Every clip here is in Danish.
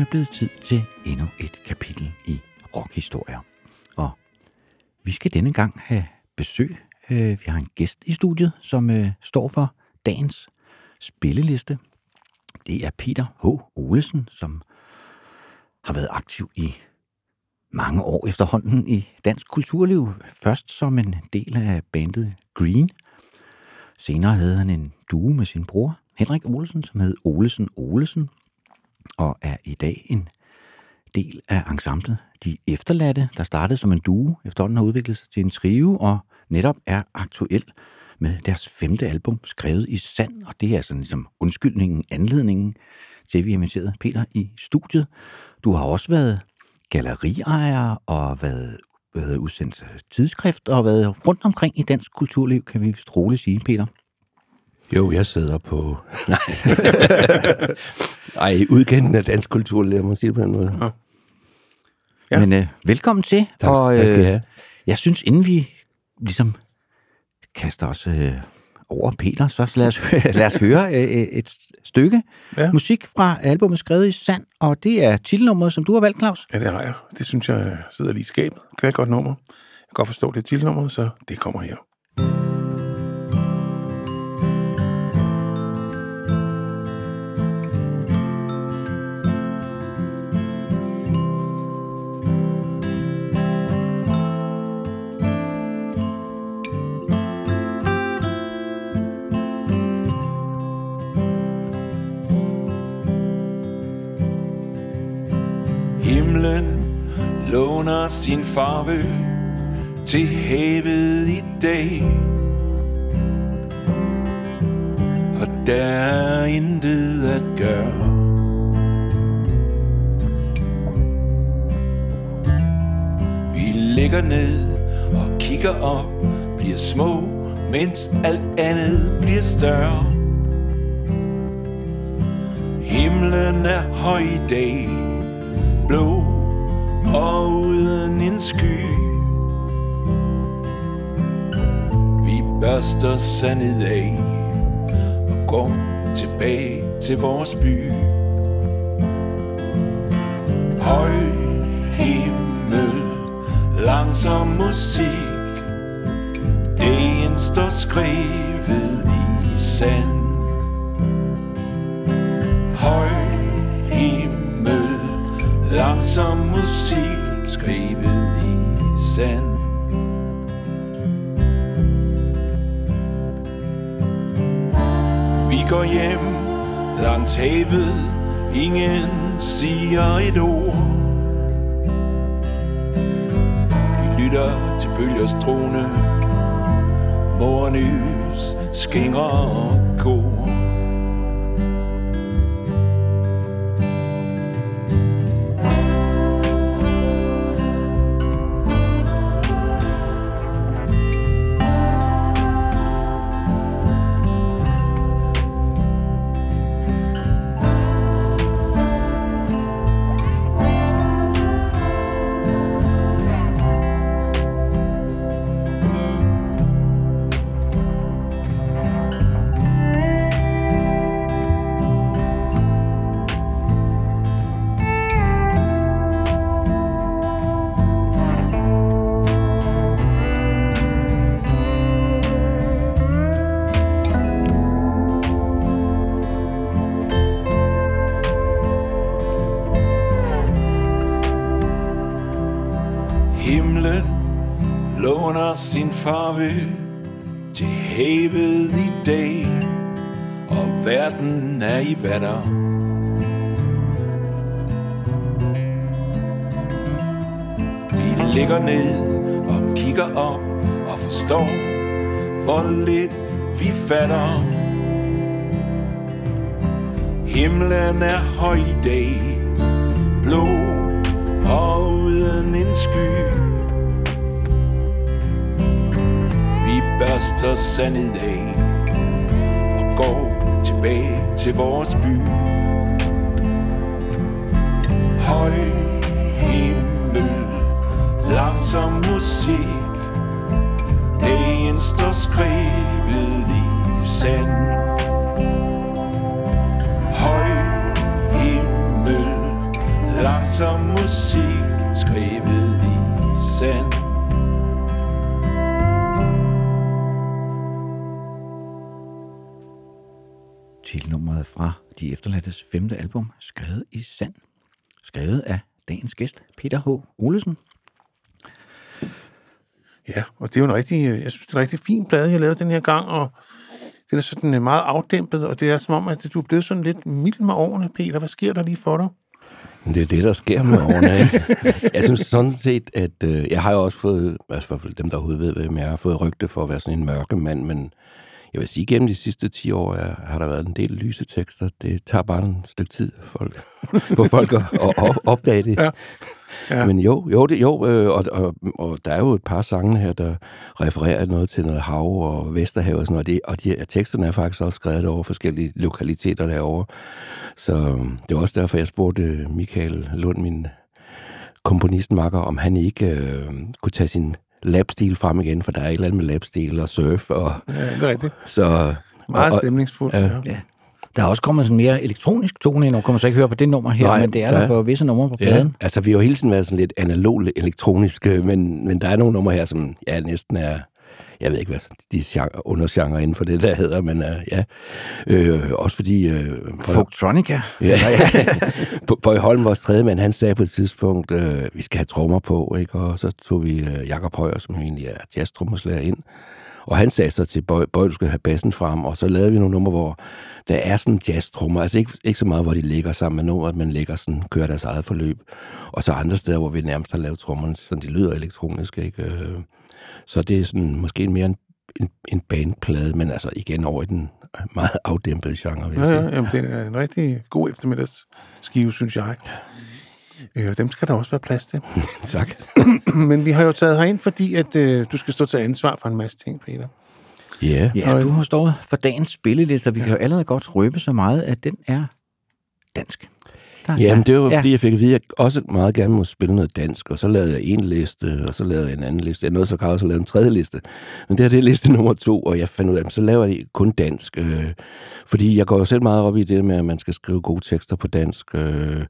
Er blevet tid til endnu et kapitel i rockhistorier. Og vi skal denne gang have besøg. Vi har en gæst i studiet, som øh, står for dagens spilleliste. Det er Peter H. Olesen, som har været aktiv i mange år efterhånden i dansk kulturliv. Først som en del af bandet Green. Senere havde han en duo med sin bror, Henrik Olesen, som hed Olesen Olesen, og er i dag en del af ensemblet De Efterladte, der startede som en duo, efterhånden har udviklet sig til en trio, og netop er aktuel med deres femte album, skrevet i sand, og det er sådan ligesom undskyldningen, anledningen til, at vi har inviteret Peter i studiet. Du har også været galleriejer og været, været udsendt tidsskrift og været rundt omkring i dansk kulturliv, kan vi vist roligt sige, Peter. Jo, jeg sidder på... Nej. Ej, udkendt af dansk kultur, lad mig sige det på den måde. Ja. Ja. Men øh, velkommen til. Tak, og, tak skal I have. Jeg synes, inden vi ligesom kaster os øh, over Peter, så lad os, høre- lad os høre øh, øh, et stykke ja. Ja. musik fra albumet skrevet i sand, og det er titelnummeret, som du har valgt, Claus. Ja, det har jeg. Det synes jeg sidder lige i skabet. Det er et godt nummer. Jeg kan godt forstå, det er titelnummeret, så det kommer her. Farve til havet i dag. Og der er intet at gøre. Vi ligger ned og kigger op Bliver små, mens alt andet bliver større. Himlen er høj i dag. Blå og uden en sky. Vi børster sandet af og går tilbage til vores by. Høj himmel, langsom musik, dagen står skrevet i sand. Langsom musik skrevet i sand. Vi går hjem langs havet, ingen siger et ord. Vi lytter til bølgers trone, morgenlys skænger og farvel til havet i dag, og verden er i vatter. Vi ligger ned og kigger op og forstår, hvor lidt vi fatter. Himlen er høj i dag, blå og sky så sandet af Og går tilbage til vores by. Høj himmel Langsom musik Dagen står skrevet i sand. Høj himmel Langsom musik Skrevet i sand. Efterladtes femte album, skrevet i sand. Skrevet af dagens gæst, Peter H. Olesen. Ja, og det er jo en rigtig, øh, jeg synes, det er en rigtig fin plade, jeg lavet den her gang, og den er sådan øh, meget afdæmpet, og det er som om, at du er blevet sådan lidt mild med årene, Peter. Hvad sker der lige for dig? Det er det, der sker med årene. Ikke? Jeg synes sådan set, at øh, jeg har jo også fået, altså i hvert fald dem, der overhovedet ved, hvem jeg har fået rygte for at være sådan en mørke mand, men jeg vil sige, gennem de sidste 10 år er, har der været en del lyse tekster. Det tager bare en stykke tid for folk, for folk at, at op, opdage det. Ja. Ja. Men jo, jo, det, jo øh, og, og, og der er jo et par sange her, der refererer noget til noget hav og Vesterhav og sådan noget, og, det, og de, teksterne er faktisk også skrevet over forskellige lokaliteter derovre. Så øhm, det er også derfor, jeg spurgte Michael Lund, min komponistmakker, om han ikke øh, kunne tage sin lapstil frem igen, for der er et eller andet med lapstil og surf. Og, Ja, det er rigtigt. så, Meget og, stemningsfuldt. ja. Ja. Ja. Der er også kommet sådan mere elektronisk tone ind, og kommer så ikke høre på det nummer her, Nej, men det er der der er- på visse numre på Ja, pladen. altså vi har jo hele tiden været sådan lidt analog elektroniske, men, men der er nogle numre her, som ja, næsten er, jeg ved ikke, hvad de genre, undergenre inden for det, der hedder, men uh, ja, øh, også fordi... Øh, Folktronica. Ja, Bøje Holm, vores tredje mand, han sagde på et tidspunkt, øh, vi skal have trommer på, ikke? og så tog vi øh, Jakob Højer, som egentlig er jazztrommerslager, ind. Og han sagde så til Bøj, Bøj, du skal have bassen frem, og så lavede vi nogle numre, hvor der er sådan jazztrummer, altså ikke, ikke så meget, hvor de ligger sammen med nummeret, men ligger sådan, kører deres eget forløb. Og så andre steder, hvor vi nærmest har lavet trommerne, så de lyder elektronisk, ikke? Så det er sådan måske mere en, en, en bandplade, men altså igen over i den meget afdæmpede genre, vil jeg Ja, sige. ja, jamen, det er en rigtig god eftermiddagsskive, synes jeg. Øh, dem skal der også være plads til. tak. Men vi har jo taget herind, fordi at, øh, du skal stå til ansvar for en masse ting, Peter. Ja. Ja, du har stået for dagens spilleliste, og vi kan jo allerede godt røbe så meget, at den er dansk. Der, Jamen, det var ja. fordi, jeg fik at vide, at jeg også meget gerne må spille noget dansk, og så lavede jeg en liste, og så lavede jeg en anden liste. Jeg nåede så også at lave en tredje liste. Men det her, det er liste nummer to, og jeg fandt ud af, at så laver jeg kun dansk. Øh, fordi jeg går jo selv meget op i det med, at man skal skrive gode tekster på dansk. Øh,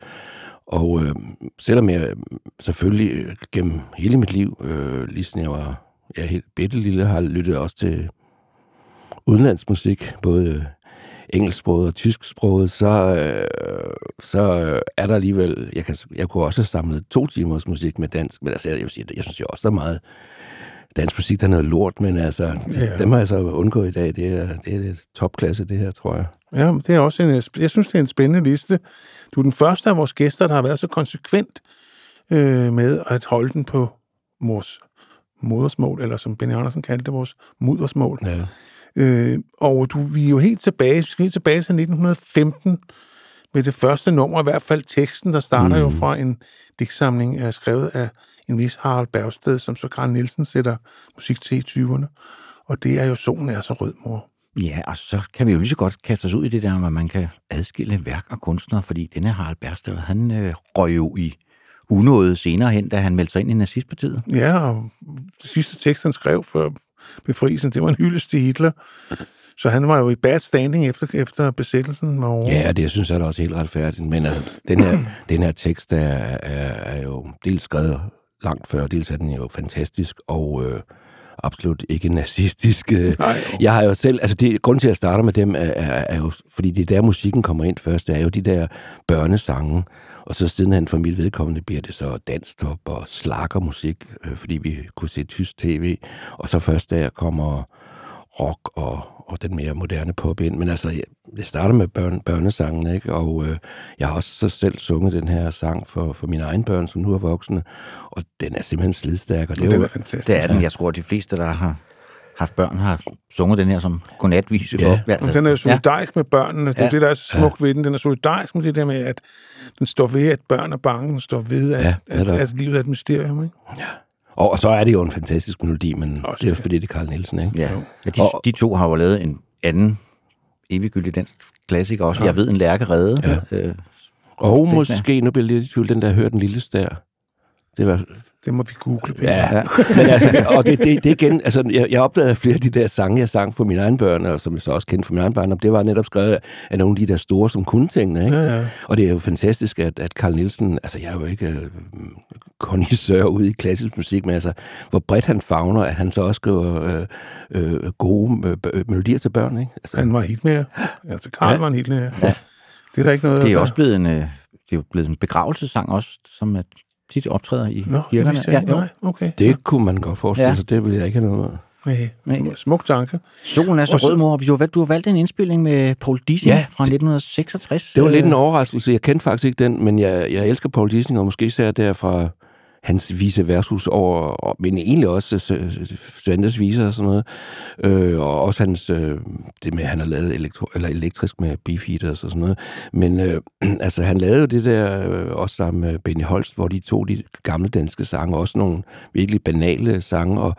og øh, selvom jeg selvfølgelig øh, gennem hele mit liv, øh, lige siden jeg var ja, helt bitte lille, har lyttet også til udenlandsmusik, både engelsksproget og tysksproget, så, øh, så øh, er der alligevel... Jeg, kan, jeg kunne også have samlet to timers musik med dansk, men altså, jeg, vil sige, jeg synes jo også, der er meget dansk musik, der er noget lort, men altså, Ja. dem har jeg så undgået i dag. Det er, det er det topklasse, det her, tror jeg. Ja, det er også en, jeg synes, det er en spændende liste. Du er den første af vores gæster, der har været så konsekvent øh, med at holde den på vores modersmål, eller som Benny Andersen kaldte det, vores modersmål. Ja. Øh, og du, vi er jo helt tilbage, vi skal helt tilbage til 1915 med det første nummer, i hvert fald teksten, der starter mm. jo fra en digtsamling, er skrevet af en vis Harald Bergsted, som så Karen Nielsen sætter musik til i 20'erne. Og det er jo Solen er så rød, mor. Ja, og så kan vi jo lige så godt kaste os ud i det der, hvor man kan adskille værk og kunstner, fordi denne Harald Bersted, han øh, røg jo i unåde senere hen, da han meldte sig ind i nazistpartiet. Ja, og det sidste tekst, han skrev før befrielsen, det var en hyldest til Hitler. Så han var jo i bad standing efter, efter besættelsen over. Ja, det jeg synes jeg er også helt retfærdigt. Men altså, den, her, den her tekst er, er, er jo dels skrevet langt før, dels er den jo fantastisk, og øh, absolut ikke nazistisk. øh. Nej. Jeg har jo selv, altså det, grunden til, at jeg starter med dem, er, er, er jo, fordi det er der, musikken kommer ind først, det er jo de der børnesange, og så sidenhen for mit vedkommende bliver det så danstop og slakkermusik, øh, fordi vi kunne se tysk tv, og så først der kommer rock og, og den mere moderne pop ind. Men altså, jeg- det starter med børn, børnesangen, ikke? Og øh, jeg har også så selv sunget den her sang for, for mine egne børn, som nu er voksne, og den er simpelthen slidstærk. Og det er Den jo, er fantastisk. Det er den. Jeg tror, de fleste, der har haft børn, har sunget den her som godnatvise Ja. for. Altså, den er jo solidarisk ja. med børnene. Det er Ja. ja. det, der er så smukt ved den. Den er solidarisk med det der med, at den står ved, at børn er bange. Den står ved, at, Ja, ja, at, netop. at livet er et mysterium. Ikke? Og, og så er det jo en fantastisk melodi, men Også det er jo fordi, det er Carl Nielsen, ikke? Ja, ja de, Og- de to har jo lavet en anden eviggyldig dansk klassiker også. Jeg ved, en lærke redde. Ja. Øh, Og måske, nu bliver jeg lidt i tvivl, den der Hør den lille stær. Det var, Det må vi google. Peter. ja, men altså, og det, det, det igen, altså, jeg, jeg opdagede flere af de der sange, jeg sang for mine egne børn, og som jeg så også kendte fra mine egne børn, det var netop skrevet af nogle af de der store, som kunne tingene, ikke? Ja, ja. Og det er jo fantastisk, at, at Carl Nielsen, altså jeg er jo ikke øh, kondisør ude i klassisk musik, men altså, hvor bredt han fagner, at han så også skriver øh, øh, gode øh, øh, melodier til børn, ikke? Altså, Han var helt mere. Altså, Karl Ja. var en helt mere. Ja. Det er der ikke noget... det er der- også blevet en, øh, det er jo blevet en begravelsessang også, som at tit optræder i Nå, det kirkerne. ikke. jo. Nej, okay. det kunne man godt forestille Ja. sig, det ville jeg ikke have noget med. Nej, Nej. Smuk tanke. Solen er så så- rød, mor. Du har, valgt, du har valgt en indspilling med Paul Dissing Ja, fra 1966. Det var lidt en Øh, overraskelse. Jeg kendte faktisk ikke den, men jeg, jeg elsker Paul Dissing, og måske især der fra hans vise værtshus over, og- men egentlig også Svandes viser og sådan noget. Øh, og også hans, øh, det med, at han har lavet elektro, eller elektrisk med Beefeaters og sådan noget. Men øh, altså, han lavede jo det der øh, også sammen med Benny Holst, hvor de tog de gamle danske sange, også nogle virkelig banale sange, og,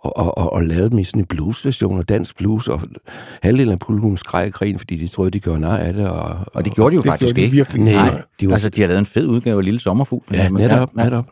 og, og, og, og lavede dem i sådan en bluesversion og dansk blues, og halvdelen af publikum skreg og grin, fordi de troede, de gjorde nej af det. Og, Og det gjorde de jo Det faktisk gjorde de ikke. virkelig Nej, de var Altså, de har lavet en fed udgave af Lille Sommerfugl. Ja, netop, ja. netop.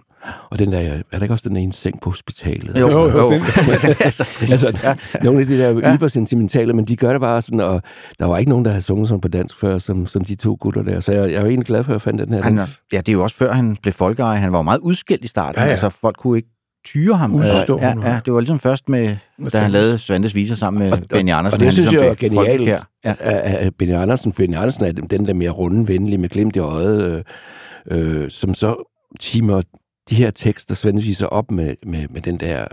Og den der, er der ikke også den ene seng på hospitalet? Jo, jo, Jo, jo. den- det er så trist. Altså, ja. nogle af de der yber sentimentale, men de gør det bare sådan, og der var ikke nogen, der havde sunget sådan på dansk før, som, som de to gutter der. Så jeg, jeg jo egentlig glad for, at jeg fandt den her. Han, ja, det er jo også før han blev folkeejer. Han var jo meget udskilt i starten. Ja, ja. Altså, folk kunne ikke tyre ham. Udstående. Ja, ja, det var ligesom først med, da han lavede Svantes Viser sammen med Og- Benny Andersen. og det Han synes ligesom jeg er genialt. Ja. af Benny Andersen. Benny Andersen er den der mere runde, venlige, med glimt i øjet, øh, øh, som så timer de her tekster svendeviser op med, med, med den der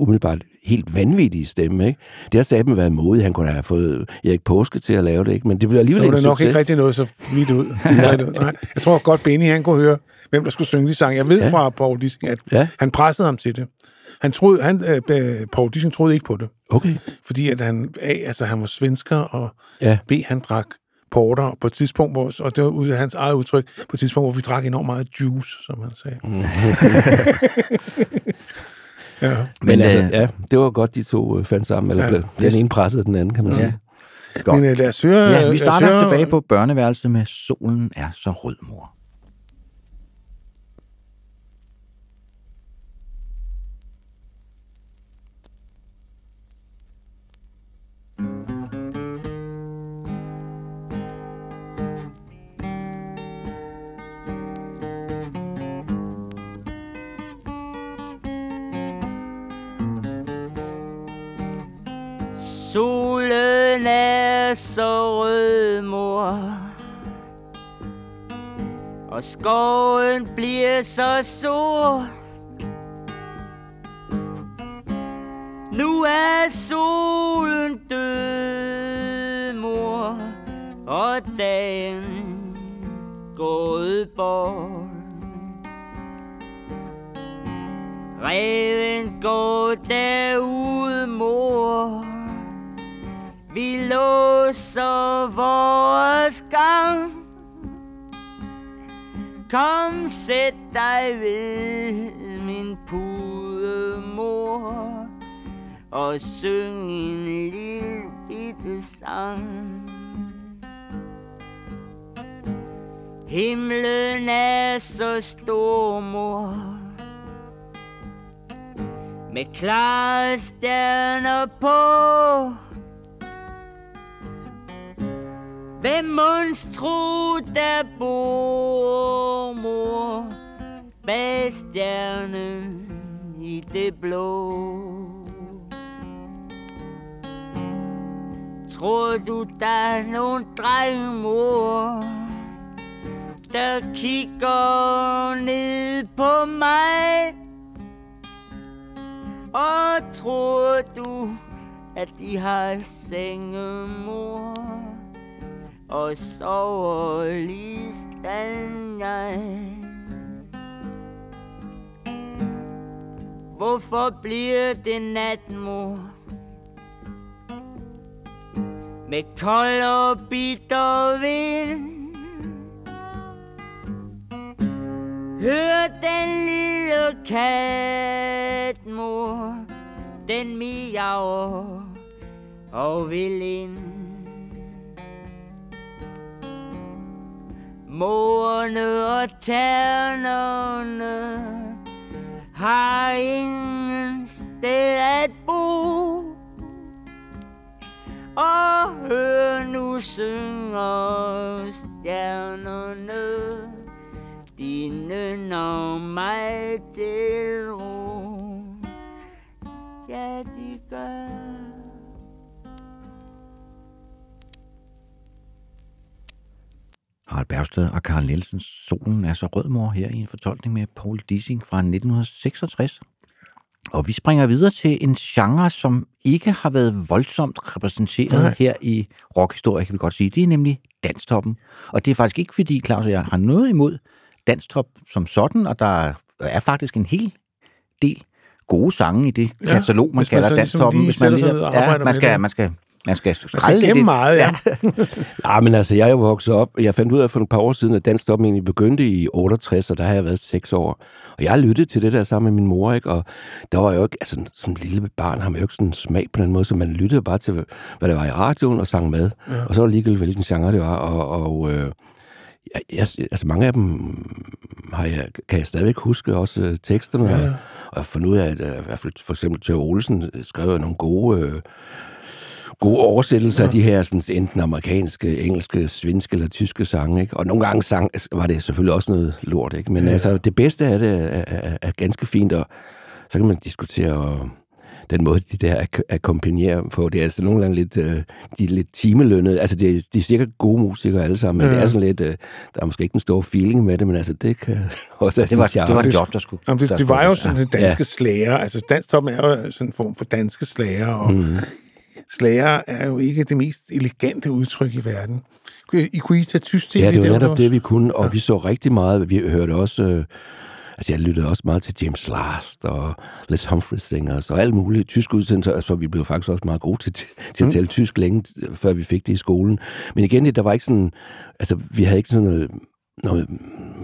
umiddelbart helt vanvittige stemme. Ikke? Det har satme været modigt. Han kunne have fået Erik Påske til at lave det, ikke? men det blev Så alligevel var det nok succes. ikke rigtig noget så vidt ud. Nej. Jeg tror godt, Benny han kunne høre, hvem der skulle synge de sange. Jeg ved Ja. fra Paul Dissing, at ja. han pressede ham til det. Han troede, han, øh, Paul Dissing troede ikke på det, Okay. fordi at han, A, altså, han var svensker, og Ja. B, han drak porter, og på et tidspunkt, hvor, og det var ud af hans eget udtryk, på et tidspunkt, hvor vi drak enormt meget juice, som han sagde. Mm. ja. Men, Men, altså, øh, ja, det var godt, de to øh, fandt sammen. Eller Ja. blev, den ene pressede den anden, kan man sige. Godt. Men øh, lad os høre... Ja, vi starter høre- tilbage på børneværelset med Solen er så rød, mor. Solen er så rød, mor. Og skoven bliver så sur Nu er solen død, mor Og dagen gået bort. Reven går derud, mor vi låser vores gang. Kom, sæt dig ved min pude, mor Og syng en lille bitte sang. Himlen er så stor, mor. Med klare stjerner på. Hvem munds tro, der bor, mor, bag stjernen i det blå? Tror du, der er nogen dreng, mor, der kigger ned på mig? Og tror du, at de har senge, mor? Og sover ligesom jeg. Hvorfor bliver det nat, mor? med kold og bitter vind. Hør den lille kat, mor, den miaver og vil ind. Måne og ternerne har ingen sted at bo. Og hør nu synger stjernerne dine når mig til Bergsted og Karl Nielsens Solen er så rød mor her i en fortolkning med Paul Dissing fra 1966. Og vi springer videre til en genre, som ikke har været voldsomt repræsenteret Nej. Her i rockhistorie, kan vi godt sige. Det er nemlig danstoppen. Og det er faktisk ikke, fordi Claus og jeg har noget imod danstop som sådan, og der er faktisk en hel del gode sange i det katalog, man man kalder ligesom danstoppen. lige Hvis man, sætter sig lige, ned og ja, man skal, man skal, man skal gemme lidt. meget, ja. Ja, men altså, jeg er jo vokset op. Jeg fandt ud af for et par år siden, at dansk stop egentlig begyndte i 68, og der har jeg været seks år. Og jeg lyttet til det der sammen med min mor, ikke? Og der var jo ikke, altså som lille barn har man jo ikke sådan en smag på den måde, så man lyttede bare til, hvad der var i radioen og sang med. Ja. Og så var det ligegyldigt, hvilken genre det var. Og, og øh, jeg, jeg, altså mange af dem har jeg, kan jeg stadigvæk huske, også øh, teksterne. Ja. Og, og jeg fundet ud af, at øh, i hvert fald for eksempel Tør Olsen skrev nogle gode... Øh, gode oversættelser ja. af de her sådan, enten amerikanske, engelske, svenske eller tyske sange. Ikke? Og nogle gange sang, var det selvfølgelig også noget lort. Ikke? Men ja. altså, det bedste af det er, er, er ganske fint, og så kan man diskutere og den måde, de der ak- akkompagnerer på. Det er altså nogle gange lidt, øh, de er lidt timelønnede. Altså, det er, de er sikkert gode musikere alle sammen, men Ja. det er sådan lidt, øh, der er måske ikke en stor feeling med det, men altså, det kan også Det var, det var et job, der skulle... Jamen, det, det var jo sådan en danske ja. slager. Altså, danstoppen er jo sådan en form for danske slager, og mm. Slager er jo ikke det mest elegante udtryk i verden. I, kunne I tage tysk tv Ja, det var netop det, vi kunne, og ja. vi så rigtig meget. Vi hørte også... Øh, altså, jeg lyttede også meget til James Last og Les Humphries Singers og alt muligt tysk udsendelser, så vi blev faktisk også meget gode til, til, at tale tysk længe, før vi fik det i skolen. Men igen, der var ikke sådan... Altså, vi havde ikke sådan noget, noget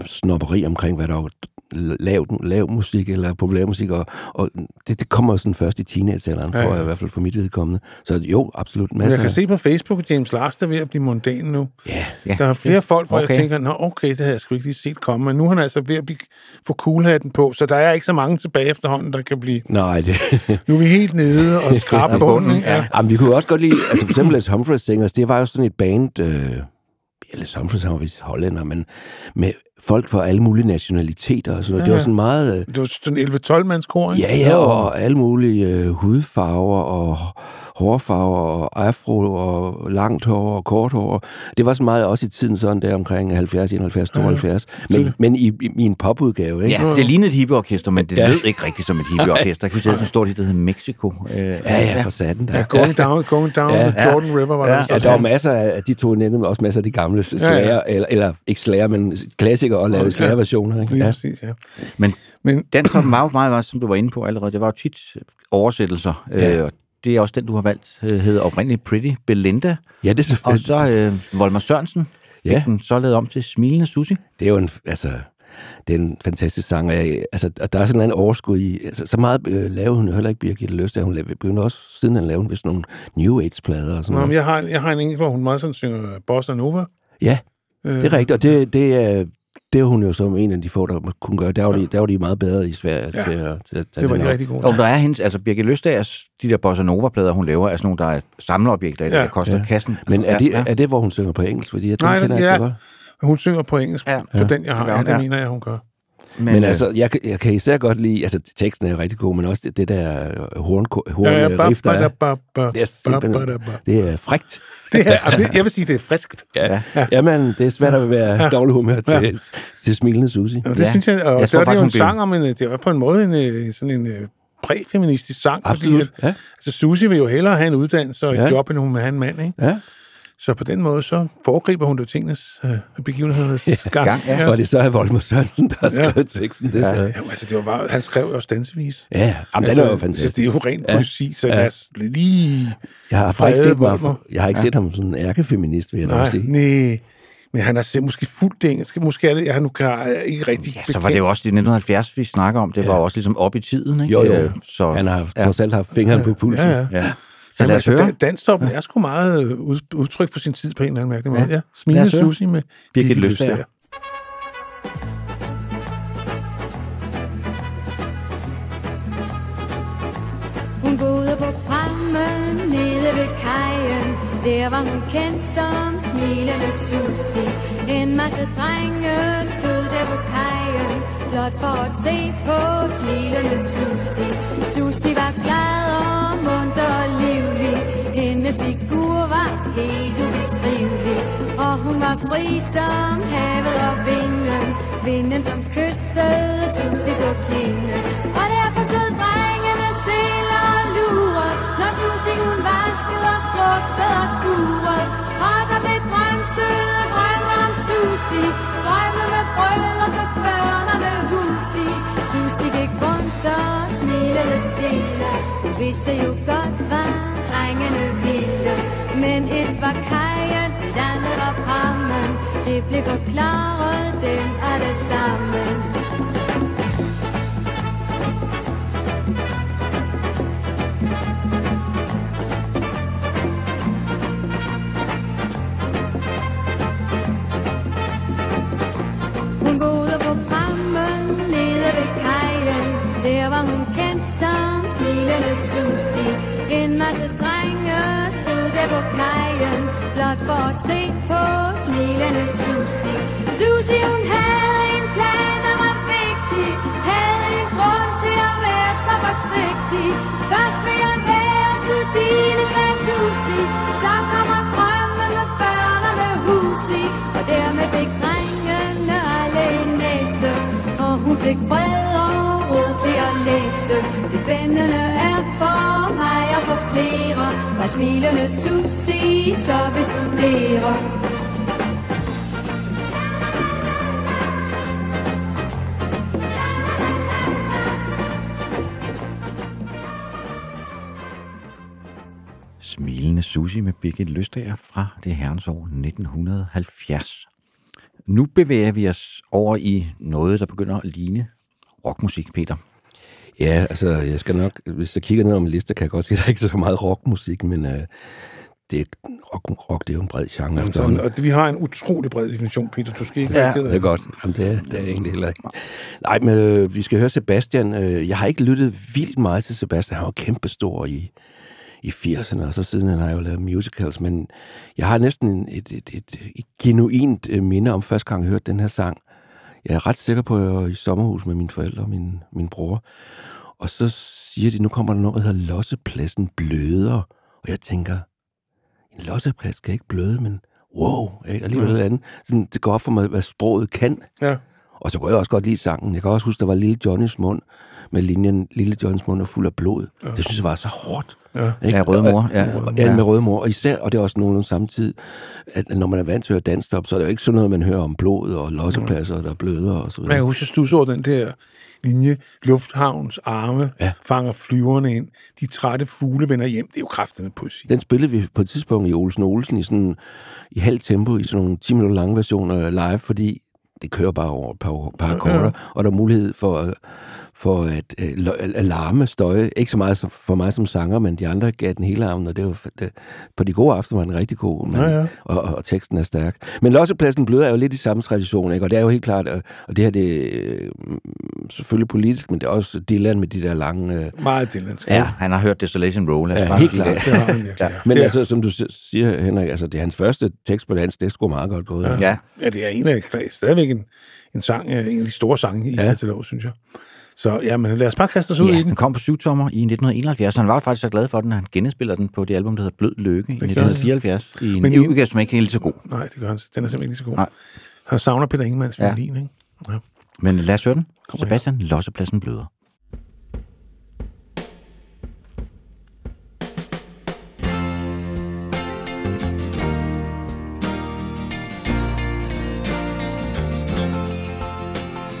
snopperi omkring, hvad der var lav, lav musik eller populærmusik, og, og det, det kommer sådan først i teenagealderen, Ja, ja, ja. tror jeg i hvert fald for mit vedkommende. Så jo, absolut Men masser jeg kan af- se på Facebook, at James Last er ved at blive mondan nu. Ja, Ja, Der er flere folk, hvor okay. jeg tænker, nå okay, det havde jeg sgu ikke lige set komme, men nu er han altså ved at blive, få coolhatten på, så der er ikke så mange tilbage efterhånden, der kan blive... nej, det... Nu er vi helt nede og skrabe bunden. Ja. Jamen, vi kunne også godt lide, altså for eksempel Les Humphries Singers, det var jo sådan et band, øh, ja, Les Humphries han var vist hollænder, men med folk fra alle mulige nationaliteter og sådan noget. Det var sådan meget... Øh, Det var sådan en 11-12-mands kor, ikke? ja, ja, og alle mulige øh, hudfarver og hårfarver og afro og langt hår og kort hår. Det var så meget også i tiden sådan der omkring 70, 71, 72. Men, men i, i, i en popudgave, ikke? Ja, det lignede et hippieorkester, men det Ja. lød ikke rigtigt som et hippieorkester. Jeg kan huske, det stort hit, der hed Mexico. Øh, Ja, ja, for satan. Ja, Der. going down, going down Ja. the Jordan River, var der Ja. vist Ja, også. der var masser af, de tog nemlig også masser af de gamle slager, eller, eller ikke slager, men klassikere og lavede Ja. slagerversioner. Ikke? Lige Ja. præcis, ja. Men Men Dantoppen var jo meget, meget, som du var inde på allerede, det var jo tit oversættelser. Ja. Øh, og det er også den, du har valgt, øh, hedder oprindeligt Pretty Belinda. ja, det er Og selvfølgelig. så øh, Volmer Sørensen fik Ja. den så lavet om til Smilende Susi. Det er jo en, altså, det er en fantastisk sang. og Jeg, altså, og der er sådan en overskud i. Altså, så meget øh, lavede hun jo heller ikke Birgitte Løst. Hun begyndte også, siden han lavede vist nogle New Age-plader og sådan Nå, men noget. jeg har, jeg har en enkelt, hvor hun meget sådan synger Bossa Nova. Ja, Øh, det er rigtigt. Og det, det er... Det er hun jo som en af de få, der kunne gøre. Der var, de, der var de meget bedre i Sverige Ja. til, at, til at tage det var den de rigtig gode. Og der er hendes, altså Birgit Løstagers, de der Bossa Nova-plader, hun laver, er sådan nogle, der er samleobjekter, ja. Ja. der koster Ja. kassen. Men er ja, det, ja. er det, hvor hun synger på engelsk? Fordi jeg tror, Nej, jeg kender det- ikke så ja. godt. Hun synger på engelsk, Ja. på den, jeg har. Ja, det Ja. mener jeg, hun gør. Men, men øh, altså, jeg, kan- jeg kan især godt lide, altså teksten er rigtig god, men også det, det der øh, horn, horn Ja, ja, ba, riff, der er, ba, ba, det er ba, ba, ba. det er frægt. Det er, det- jeg vil sige, det er friskt. Ja. ja. Jamen, det er svært at være Ja. ja. dårlig humør til, Ja. ja. til smilende Susi. Og det Ja. synes jeg, og Jeg jeg tror der er det faktisk, jo en sang om en, det er på en måde en, øh, sådan en øh, præfeministisk sang. Absolut, Fordi, at, ja. altså, Susie vil jo hellere have en uddannelse og et Ja. job, end hun vil have en mand, ikke? Ja. Så på den måde, så foregriber hun det tingenes øh, begivenhedernes gang. gang, ja. Ja. Og det så er Volmer Sørensen, der har Ja. skrevet teksten. Det så... Ja, altså, det var bare, han skrev jo stansevis. Ja, jamen, den er jo fantastisk. Så det er jo ren Ja. poesi, så Ja. lad os lige... Jeg har faktisk set, mig, Volmer. jeg har ikke set ham som en ærkefeminist, vil jeg nok Nej, sige. nej. Men han har måske fuldt det engelske. Måske er det, jeg nu kan jeg ikke rigtig Ja, så var det jo også i 1970, vi snakker om. Det var Ja. også ligesom op i tiden, ikke? Jo, jo. Øh, Så, Han har trods alt haft fingeren på pulsen. Ja, ja. ja. Så lad os altså, høre. dan- Danstoppen er sgu meget øh, ud- udtryk for sin tid på en eller anden mærkelig måde. Ja. Ja. Smilende. Susi med Birgit Løstager. Hun boede på prammen nede ved kajen Der var hun kendt som smilende Susi En masse drenge stod der på kajen Blot for at se på smilende Susi Susi Hendes figur var helt ubeskrivelig Og hun var fri som havet og vinden. Vinden som kyssede Susi på kinden. Og derfor stod drengene stille og lure Når Susi hun vaskede og skrubbede og skurede. Og der blev drømsøde drømme om Susi Drømme med bryllup med børn og med hus i Susi gik rundt og smilede stille. Hun vidste jo godt, hvad drengene ville. Men et var kajen, det andet var prammen Det blev forklaret dem alle sammen Der var hun kendt som smilende masse drenge stod der på kajen Blot for at se på smilende Susi Susi hun havde en plan, der var vigtig. Havde en grund til at være så forsigtig. Først vil jeg være studine, sagde Susi Så kommer drømmen med børn og med hus i Og dermed fik drengene alle en næse. Og hun fik bred og ro til at læse. Det spændende flere smilende Susi så vi studerer. Smilende Susi med Birgit Løstager fra det herrens år 1970. Nu bevæger vi os over i noget, der begynder at ligne rockmusik, Peter. Ja, altså, jeg skal nok, hvis jeg kigger ned om en liste, kan jeg godt se, at der ikke er så meget rockmusik, men øh, det, er- rock, rock, det er jo en bred genre Sådan, efterhånden. og vi har en utrolig bred definition, Peter. Du skal ikke Ja, Det er godt. Jamen, det er, det er egentlig heller ikke. Nej, men øh, vi skal høre Sebastian. Øh, jeg har ikke lyttet vildt meget til Sebastian. Han var kæmpestor i, i 80'erne, og så siden han har jo lavet musicals. Men jeg har næsten en- et, et, et, et genuint øh, minde om første gang, jeg hørte den her sang. Jeg er ret sikker på, at jeg var i sommerhus med mine forældre og min, min bror. Og så siger de, nu kommer der noget, der hedder Lossepladsen bløder. Og jeg tænker, en losseplads kan ikke bløde, men wow, ikke? alligevel mm. andet. Sådan, det går op for mig, hvad sproget kan. Ja. Og så kunne jeg også godt lide sangen. Jeg kan også huske, der var Lille Johnnys mund med linjen Lille Johnnys mund er fuld af blod. Ja. Det synes jeg var så hårdt. Ja. Ja, Røde Mor. Ja. Ja, ja. med røde mor. Og især, og det er også nogenlunde samtidig, at når man er vant til at høre danstop, så er det jo ikke sådan noget, man hører om blod og lossepladser, der bløder og så videre. huske, at stus over den der linje. Lufthavns arme Ja. ja. fanger flyverne ind. De trætte fugle vender hjem. Det er jo kræfterne poesi. Den spillede vi på et tidspunkt i Olsen Olsen i sådan i halv tempo, i sådan nogle 10 minutter lange versioner live, fordi det kører bare over et par, par akkorder, og der er mulighed for, øh, for at, øh, larme støje. Ikke så meget for mig som sanger, men de andre gav den hele armen, og det var, det, på de gode aftener var den rigtig god, men, Ja, ja. Og, og, og, teksten er stærk. Men Lossepladsen Bløder er jo lidt i samme tradition, ikke? og det er jo helt klart, øh, og det her det er øh, selvfølgelig politisk, men det er også Dylan med de der lange... Øh, Meget Dylansk. Ja, han har hørt Desolation Roll. os Ja, bare helt klart. det. Det har han ja. men er, altså, som du si- siger, Henrik, altså, det er hans første tekst på dansk, det er sgu meget godt gået. Ja. Ja, ja, det er en af, stadigvæk en, en sang, øh, en af de store sange i Ja. ja. katalog, synes jeg. Så jamen, lad os bare kaste os ud ja, i den. kom på syvtommer i 1971, og han var faktisk så glad for den, han genspiller den på det album, der hedder Blød Lykke i 1974, det. i en Men udgave, som ikke er helt så god. Nej, det gør han. Den er simpelthen ikke så god. Nej. Han savner Peter Ingemanns ja. violin, ikke? Ja. Men lad os høre den. Kom Sebastian. Lossepladsen bløder.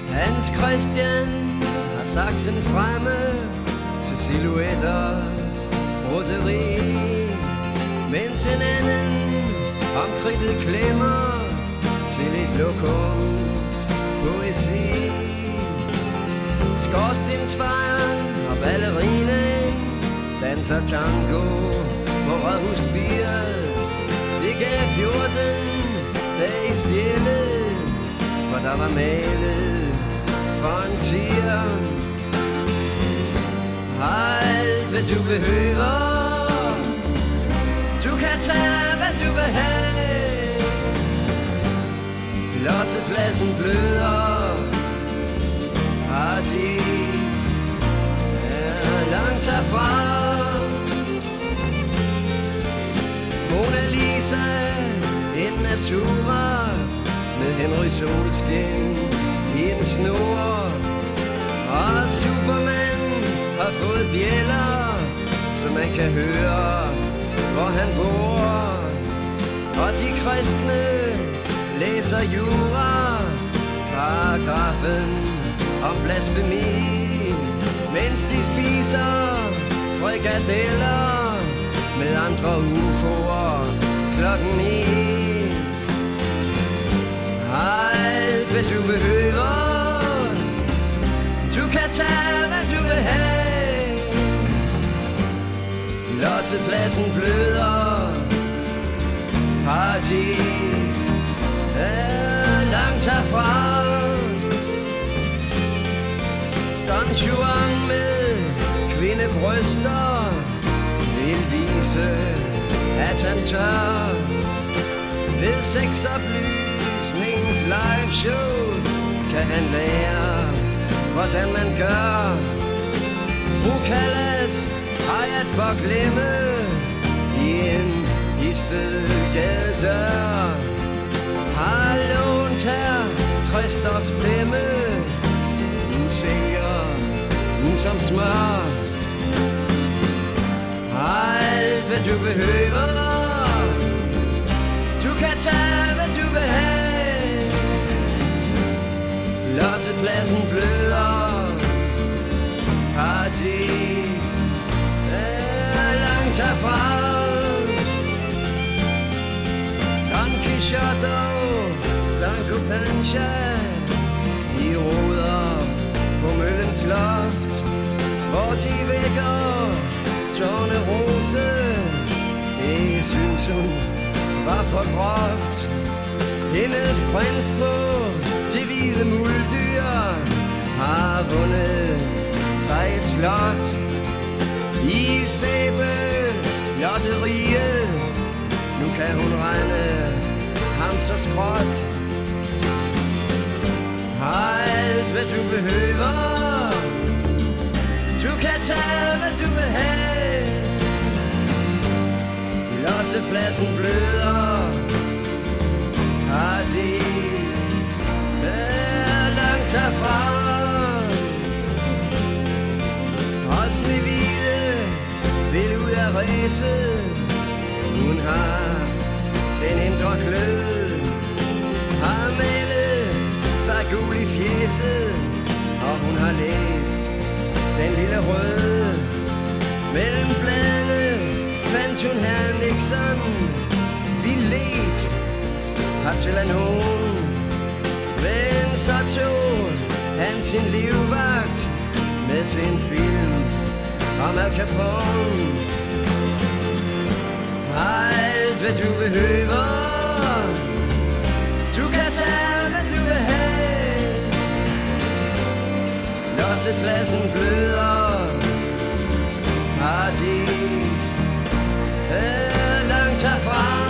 Hans Christian saksen fremme til silhuetters broderi, mens en anden omtrittet klemmer til et lokums poesi. Skorstensfejren og ballerinen danser tango på Rådhusbiret. Det gav 14 dage i spjældet, for der var malet for en tiger. Alt hvad du behøver, du kan tage hvad du vil have. Lossepladsen bløder, paradis er langt herfra. Mona Lisa, en natura med Henry Solskin i en snor. Og Superman har fået bjæller, så man kan høre, hvor han bor. Og de kristne læser jura, paragrafen om blasfemi, mens de spiser frikadeller med andre UFO'er klokken ni. Alt hvad du behøver, du kan tage hvad du vil have. Lossepladsen bløder, paradis er langt herfra. Don Juan med kvindebryster vil vise, at han tør. Ved sexoplysningens live shows kan han lære, hvordan man gør. Fru Kallas ej at forglemme i en histet gadedør. Har lånt her Christoffs stemme, nu sælger hun som smør. Alt hvad du behøver Du kan tage hvad du vil have Lossepladsen bløder Paradis tage fra. Don Quixote og Sancho Pancha De roder på møllens loft. Hvor de vækker Tårne Rose. Det synes hun var for groft. Hendes prins på de hvide muldyr Har vundet sig et slot. I sæbe lotteriet. Nu kan hun regne ham så skråt. Alt hvad du behøver. Du kan tage, hvad du vil have. Lossepladsen bløder. Paradis. Er langt herfra. Og Snevide vil ud Hun har den indre glød Har malet sig gul i fjeset Og hun har læst den lille røde. Mellem bladene fandt hun her Nixon Vi let hertil af nogen Men så tog han sin livvagt Med til en film om Al Capone. Alt hvad du behøver. Du kan tage hvad du vil have. Når til pladsen bløder. Paradis. Er langt herfra.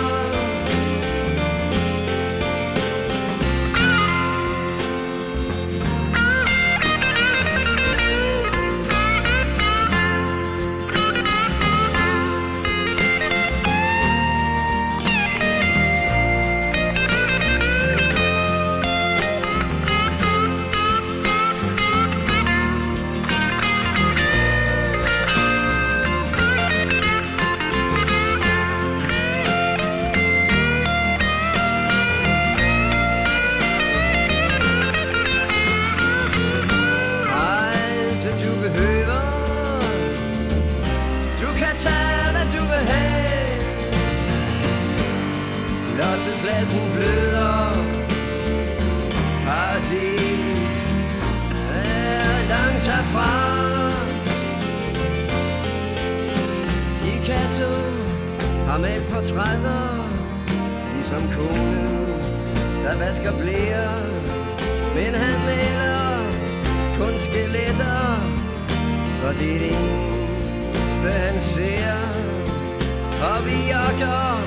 Og vi jakker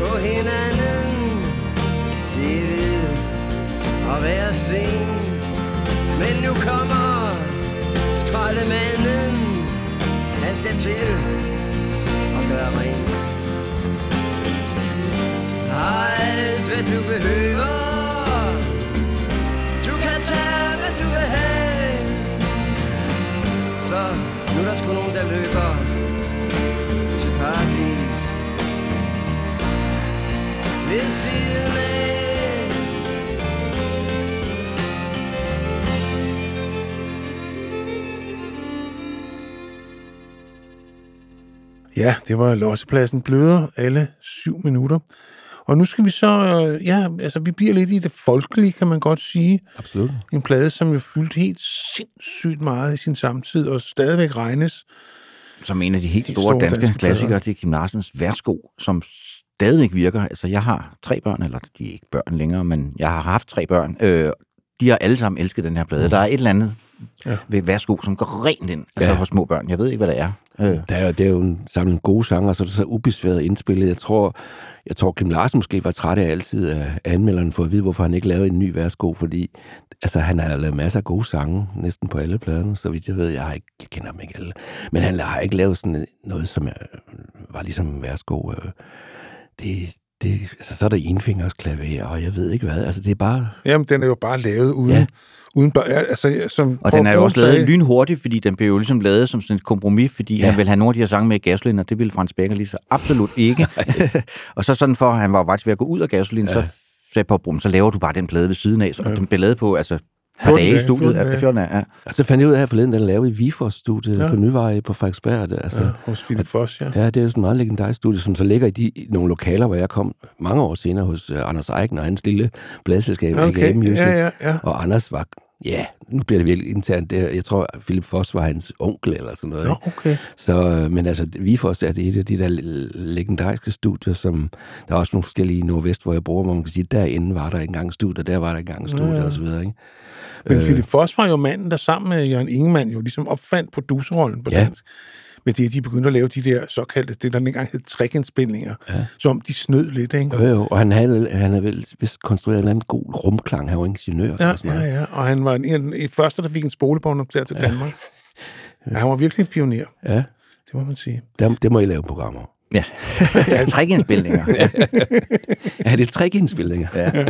på hinanden Det ved at være sent. Men nu kommer skraldemanden. Han skal til at gøre rent. Alt hvad du behøver Du kan tage hvad du vil have. Så nu er der sgu nogen der løber paradis Ved siden af Ja, det var lossepladsen bløder alle syv minutter. Og nu skal vi så, øh, ja, altså vi bliver lidt i det folkelige, kan man godt sige. Absolut. En plade, som jo fyldte helt sindssygt meget i sin samtid, og stadigvæk regnes. Som en af de helt Helt store, store danske, danske klassikere, det er Kim Larsens Værsgo, som stadigvæk virker. Altså, jeg har tre børn, eller de er ikke børn længere, men jeg har haft tre børn. Øh, de har alle sammen elsket den her plade. Der er et eller andet Ja. ved Værsgo, som går rent ind altså, Ja. hos små børn. Jeg ved ikke, hvad det er. Øh, Der er, jo- det er jo en samling gode sanger, så er det så ubesværet indspillet. Jeg tror, jeg tror Kim Larsen måske var træt af altid af anmelderen for at vide, hvorfor han ikke lavede en ny værsgo, fordi altså, han har lavet masser af gode sange, næsten på alle pladerne, så vidt jeg ved. Jeg, har ikke, jeg kender dem ikke alle. Men han har ikke lavet sådan noget, som øh, var ligesom værsgo. Øh, det, det, altså, så er der enfingers klaver, og jeg ved ikke hvad. Altså, det er bare... Jamen, den er jo bare lavet uden, Ja. uden ja, altså, som og den er jo også lavet sagde- lynhurtigt, fordi den blev jo ligesom lavet som sådan et kompromis, fordi Ja. ja. han ville have nogle af de her sange med i Gasolin, og det ville Frans Becker lige så absolut ikke. og så sådan for, at han var faktisk ved at gå ud af Gasolin, ja. så sagde Pop Brum, så laver du bare den plade ved siden af, så ja. den blev lavet på, altså, par 14 dage i studiet. 14 dage. Ja, 14 dage, ja. Og så fandt jeg ud af her forleden, den lavede i Vifors-studiet Ja. ja. på Nyvej på Frederiksberg. Det, altså, Ja, hos Philip Foss, ja. Ja, det er jo sådan en meget legendarisk studie, som så ligger i, de, i nogle lokaler, hvor jeg kom mange år senere hos uh, Anders Eichen og hans lille bladselskab, Okay, AGM Music. ja, ja, ja. Og Anders var, ja, nu bliver det virkelig internt. Det, jeg tror, Philip Foss var hans onkel eller sådan noget. Nå, okay. Så, øh, men altså, vi er det et af de der le- legendariske studier, som der er også nogle forskellige i Nordvest, hvor jeg bor, hvor man kan sige, derinde var der engang studier, der var der engang studier Ja, ja, ja. og så videre, ikke? Men Øh. Philip Foss var jo manden, der sammen med Jørgen Ingemann jo ligesom opfandt producerrollen på Ja. dansk. Med det, at de begyndte at lave de der såkaldte, det der dengang hed trækindspilninger, ja. som de snød lidt, ikke? Jo, jo, og han havde, han havde vel vist konstrueret en eller anden god rumklang, han var ingeniør. Ja, og sådan ja, noget. ja. Og han var en af de første, der fik en spolebånd til ja. Danmark. Ja, han var virkelig en pioner, ja. det må man sige. Der, det må I lave programmer. Ja, ja trækindspilninger. ja. Ja, det er trækindspilninger. ja.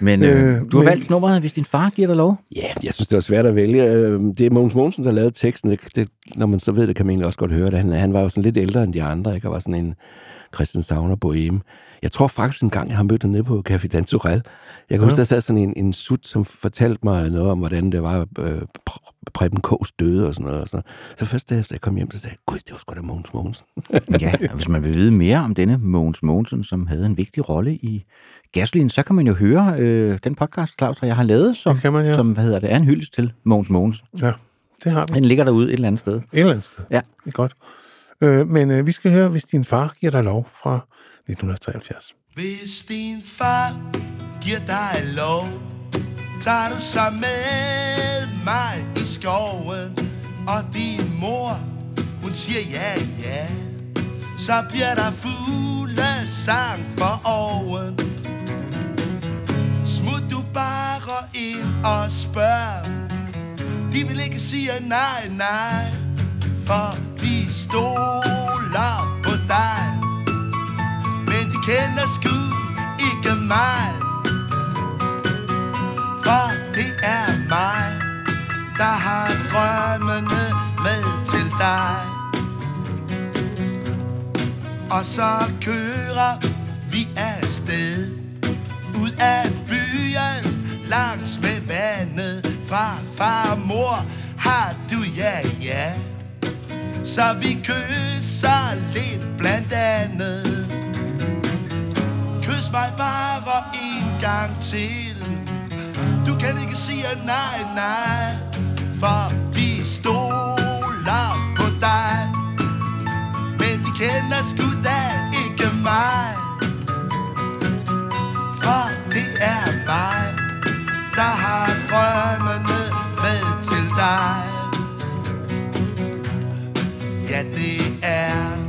Men øh, Øh, du har men- valgt nummeret, hvis din far giver dig lov. Ja, jeg synes, det var svært at vælge. Øh, Det er Mogens Mogensen, der lavede teksten. Det, det, når man så ved det, kan man egentlig også godt høre det. Han, han var jo sådan lidt ældre end de andre, ikke? Og var sådan en Christian Savner boheme. Jeg tror faktisk en gang, jeg har mødt ham nede på Café Danturel. Jeg kan huske, der sad sådan en, en sut, som fortalte mig noget om, hvordan det var, øh, Pr- Preben K's døde og sådan noget. Og sådan. Så først da jeg kom hjem, så sagde jeg, gud, det var sgu da Mogens Mogensen. Ja, og hvis man vil vide mere om denne Mogens Mogensen, som havde en vigtig rolle i Gasolin, så kan man jo høre øh, den podcast, Claus og jeg har lavet, som, Det kan man, ja. som hvad hedder det, er en hyldest til Mogens Mogensen. Ja, det har vi. Den ligger derude et eller andet sted. Et eller andet sted. Ja. Det er godt. Øh, men øh, vi skal høre, hvis din far giver dig lov fra 1973. Hvis din far giver dig lov, tager du så med mig i skoven, og din mor, hun siger ja, ja, så bliver der fugle sang for oven. Smut du bare ind og spørg, de vil ikke sige nej, nej, for de stoler kender sgu ikke mig. For det er mig, der har drømmene med til dig. Og så kører vi afsted ud af byen langs med vandet fra far og mor har du ja ja så vi kysser lidt blandt andet Kys mig bare en gang til. Du kan ikke sige nej, nej For de stoler på dig. Men de kender sgu da ikke mig. For det er mig Der har drømmene med til dig. Ja, det er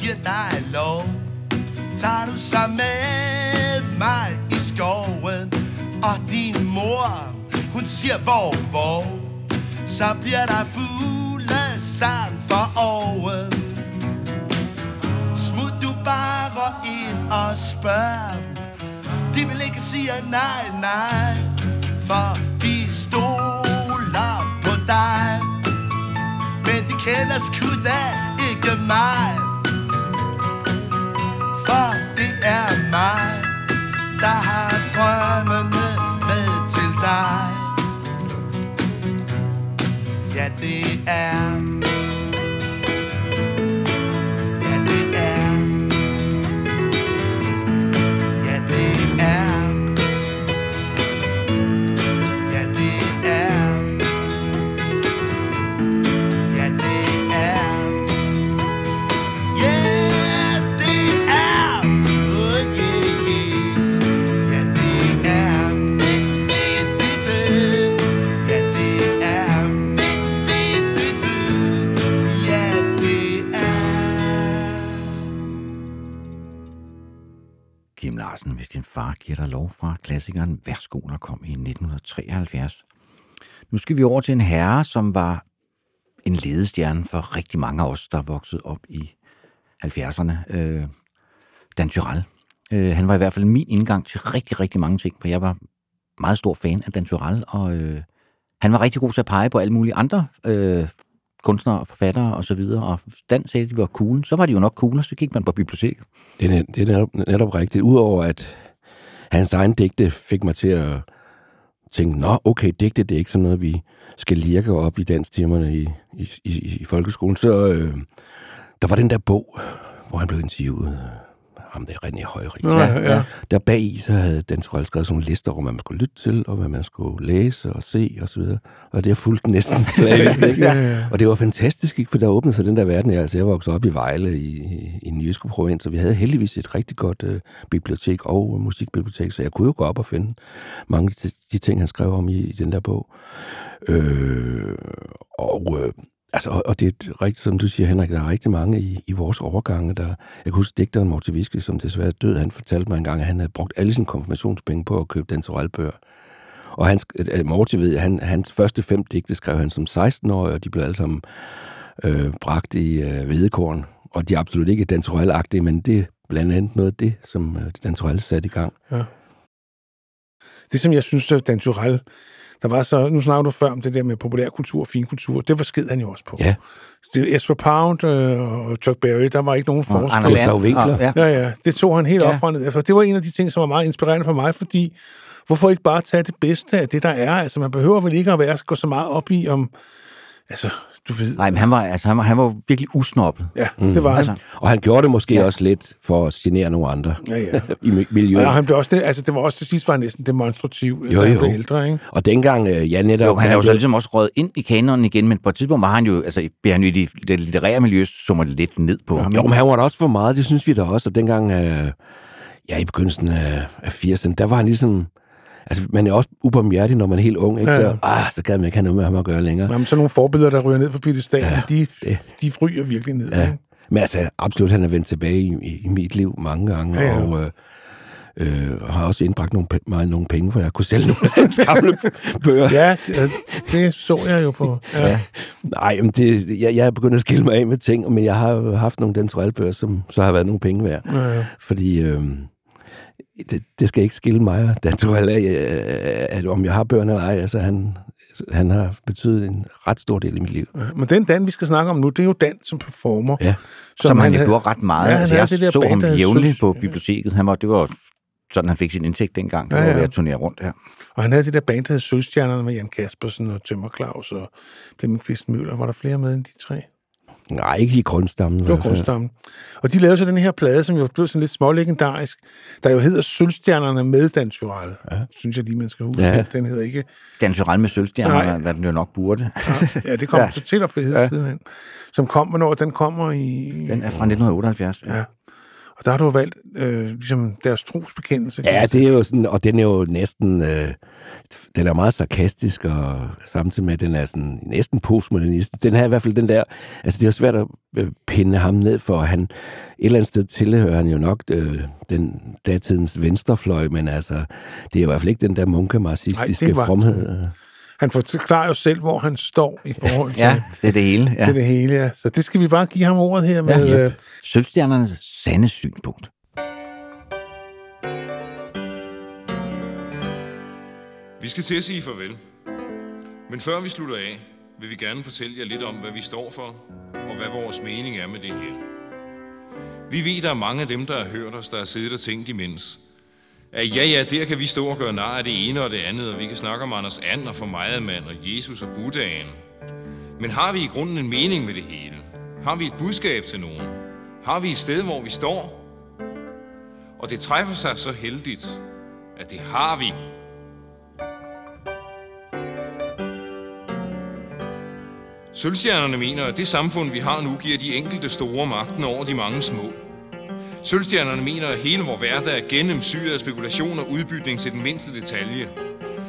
giver dig lov. Tager du så med mig i skoven Og din mor, hun siger hvor, hvor Så bliver der fugle sang for oven Smut du bare ind og spørg. De vil ikke sige nej, nej For de stoler på dig. Men de kender sgu da ikke mig. For det er mig Der har drømmene med til dig. Ja, det er Kim Larsen, hvis din far giver dig lov fra klassikeren Værsgo, der kom i 1973. Nu skal vi over til en herre, som var en ledestjerne for rigtig mange af os, der voksede op i 70'erne. Øh, Dan Tyrell. Øh, han var i hvert fald min indgang til rigtig, rigtig mange ting, for jeg var meget stor fan af Dan Tyrell, og øh, han var rigtig god til at pege på alle mulige andre øh, kunstnere og forfattere og så videre, og Dan sagde, at de var cool, så var de jo nok cool, og så gik man på biblioteket. Det er, det er netop, netop rigtigt. Udover at hans egen digte fik mig til at tænke, nå, okay, digte, det er ikke sådan noget, vi skal lirke op i danstimerne i, i, i, i folkeskolen. Så øh, der var den der bog, hvor han blev interviewet. Ham der René Højrik. Nå, ja, ja. Der bag i, så havde Dan Torell skrevet sådan nogle lister over, hvad man skulle lytte til, og hvad man skulle læse og se og så videre. Og det har fulgt næsten slavisk. Ja, ja. Og det var fantastisk, ikke? for der åbnede sig den der verden. Jeg, altså, jeg voksede op i Vejle i, i, i den jyske provins, og vi havde heldigvis et rigtig godt øh, bibliotek og musikbibliotek, så jeg kunne jo gå op og finde mange af de, de ting, han skrev om i, i den der bog. Øh, og, øh, altså, og, og det er rigtigt, som du siger, Henrik, der er rigtig mange i, i vores overgange, der... Jeg kan huske digteren Morten Viske, som desværre død, han fortalte mig engang, at han havde brugt alle sine konfirmationspenge på at købe den bøger. Og hans, øh, Morty ved, han, hans første fem digte skrev han som 16-årig, og de blev alle sammen øh, bragt i øh, vedekorn. Og de er absolut ikke Dan men det er blandt andet noget af det, som øh, Dan satte i gang. Ja. Det, som jeg synes, at Dan der var så, nu snakker du før om det der med populærkultur og finkultur, det var sked han jo også på. Ja. Det, Ezra Pound øh, og Chuck Berry, der var ikke nogen forskel. Anders Gustav. Winkler. Ja. Ja, ja, det tog han helt Ja. op fra ned. efter. Det var en af de ting, som var meget inspirerende for mig, fordi hvorfor ikke bare tage det bedste af det, der er? Altså, man behøver vel ikke at være, gå så meget op i, om... Altså, du ved... Nej, men han var, altså, han var, han var virkelig usnoppet. Ja, mm. det var Altså, han. Og han gjorde det måske Ja. ja. også lidt for at genere nogle andre Ja, ja. i mi- miljøet. Og han blev også det, altså, det var også til sidst var han næsten demonstrativ, Jo, han jo. blev ældre, ikke? Og dengang, øh, ja, netop... jo, han er jo så ligesom også røget ind i kanonen igen, men på et tidspunkt var han jo, altså, blev han jo i det, det litterære miljø, så man lidt ned på ham. Jo, men han var da også for meget, det synes vi da også. Og dengang, øh, ja, i begyndelsen af, af 80'erne, der var han ligesom... Altså, man er også ubarmhjertig, når man er helt ung, ikke? Ja, Så, ah, så gad man ikke have noget med ham at gøre længere. Jamen, sådan nogle forbilleder, der ryger ned for piedestalen, ja, de, det- de ryger virkelig ned. Ja. Ikke? Men altså, absolut, han er vendt tilbage i, i, mit liv mange gange, Ja, ja. og Øh, og har også indbragt nogle, mig nogle penge, for jeg kunne sælge nogle af hans gamle bøger. Ja, det, det så jeg jo på. Ja. ja. Nej, men det, jeg, jeg er begyndt at skille mig af med ting, men jeg har haft nogle Dan Torell-bøger, som så har været nogle penge værd. Ja, ja. Fordi øh, det, det skal ikke skille mig Torell af, øh, at om jeg har bøgerne eller ej. Altså, han, han har betydet en ret stor del i mit liv. Men den Dan, vi skal snakke om nu, det er jo Dan som performer. Ja. Som, som han, han havde- gjorde ret meget. Ja, altså, havde jeg det der så band, ham jævnligt Sus- på biblioteket. Han var, det var sådan, han fik sin indtægt dengang. Det Ja, var ja. ved at turnere rundt her. Og han havde det der band, der hed Sølvstjernerne med Jan Kaspersen og Tømmer Claus og Flemming Kvist Møller. Var der flere med end de tre? Nej, ikke i grundstammen. Det var grundstammen. Og de lavede så den her plade, som jo blev sådan lidt smålegendarisk, der jo hedder Sølvstjernerne med Dan Tyrell. Ja. Synes jeg lige, man skal huske. Ja. Ja. Den hedder ikke... Dan Tyrell med Nej. sølvstjerner, hvad den jo nok burde. Ja, det kom Ja. ja. så til at for ja. sidenhen. Som kom, hvornår den kommer i... Den er fra 1978. Ja. Ja. Og der har du jo valgt øh, ligesom deres trosbekendelse. Ja, det er jo sådan, og den er jo næsten, øh, den er meget sarkastisk, og samtidig med, at den er sådan næsten postmodernist. Den her i hvert fald den der, altså det er jo svært at øh, pinde ham ned for, han, et eller andet sted tilhører han jo nok øh, den datidens venstrefløj, men altså, det er i hvert fald ikke den der munkemarxistiske fromhed. Han forklarer jo selv, hvor han står i forhold til, ja, det er det hele. ja. Ja. til det hele. Ja. Så det skal vi bare give ham ordet her med... Ja, yep. Sølvstjernernes sande synpunkt. Vi skal til at sige farvel. Men før vi slutter af, vil vi gerne fortælle jer lidt om, hvad vi står for, og hvad vores mening er med det her. Vi ved, der er mange af dem, der har hørt os, der har siddet og tænkt imens. Ja, ja, der kan vi stå og gøre nar af det ene og det andet, og vi kan snakke om Anders And og for meget mand og Jesus og Buddhaen. Men har vi i grunden en mening med det hele? Har vi et budskab til nogen? Har vi et sted, hvor vi står? Og det træffer sig så heldigt, at det har vi. Sølvstjernerne mener, at det samfund, vi har nu, giver de enkelte store magten over de mange små. Sølvstjernerne mener, at hele vores hverdag er gennemsyret af spekulation og udbytning til den mindste detalje.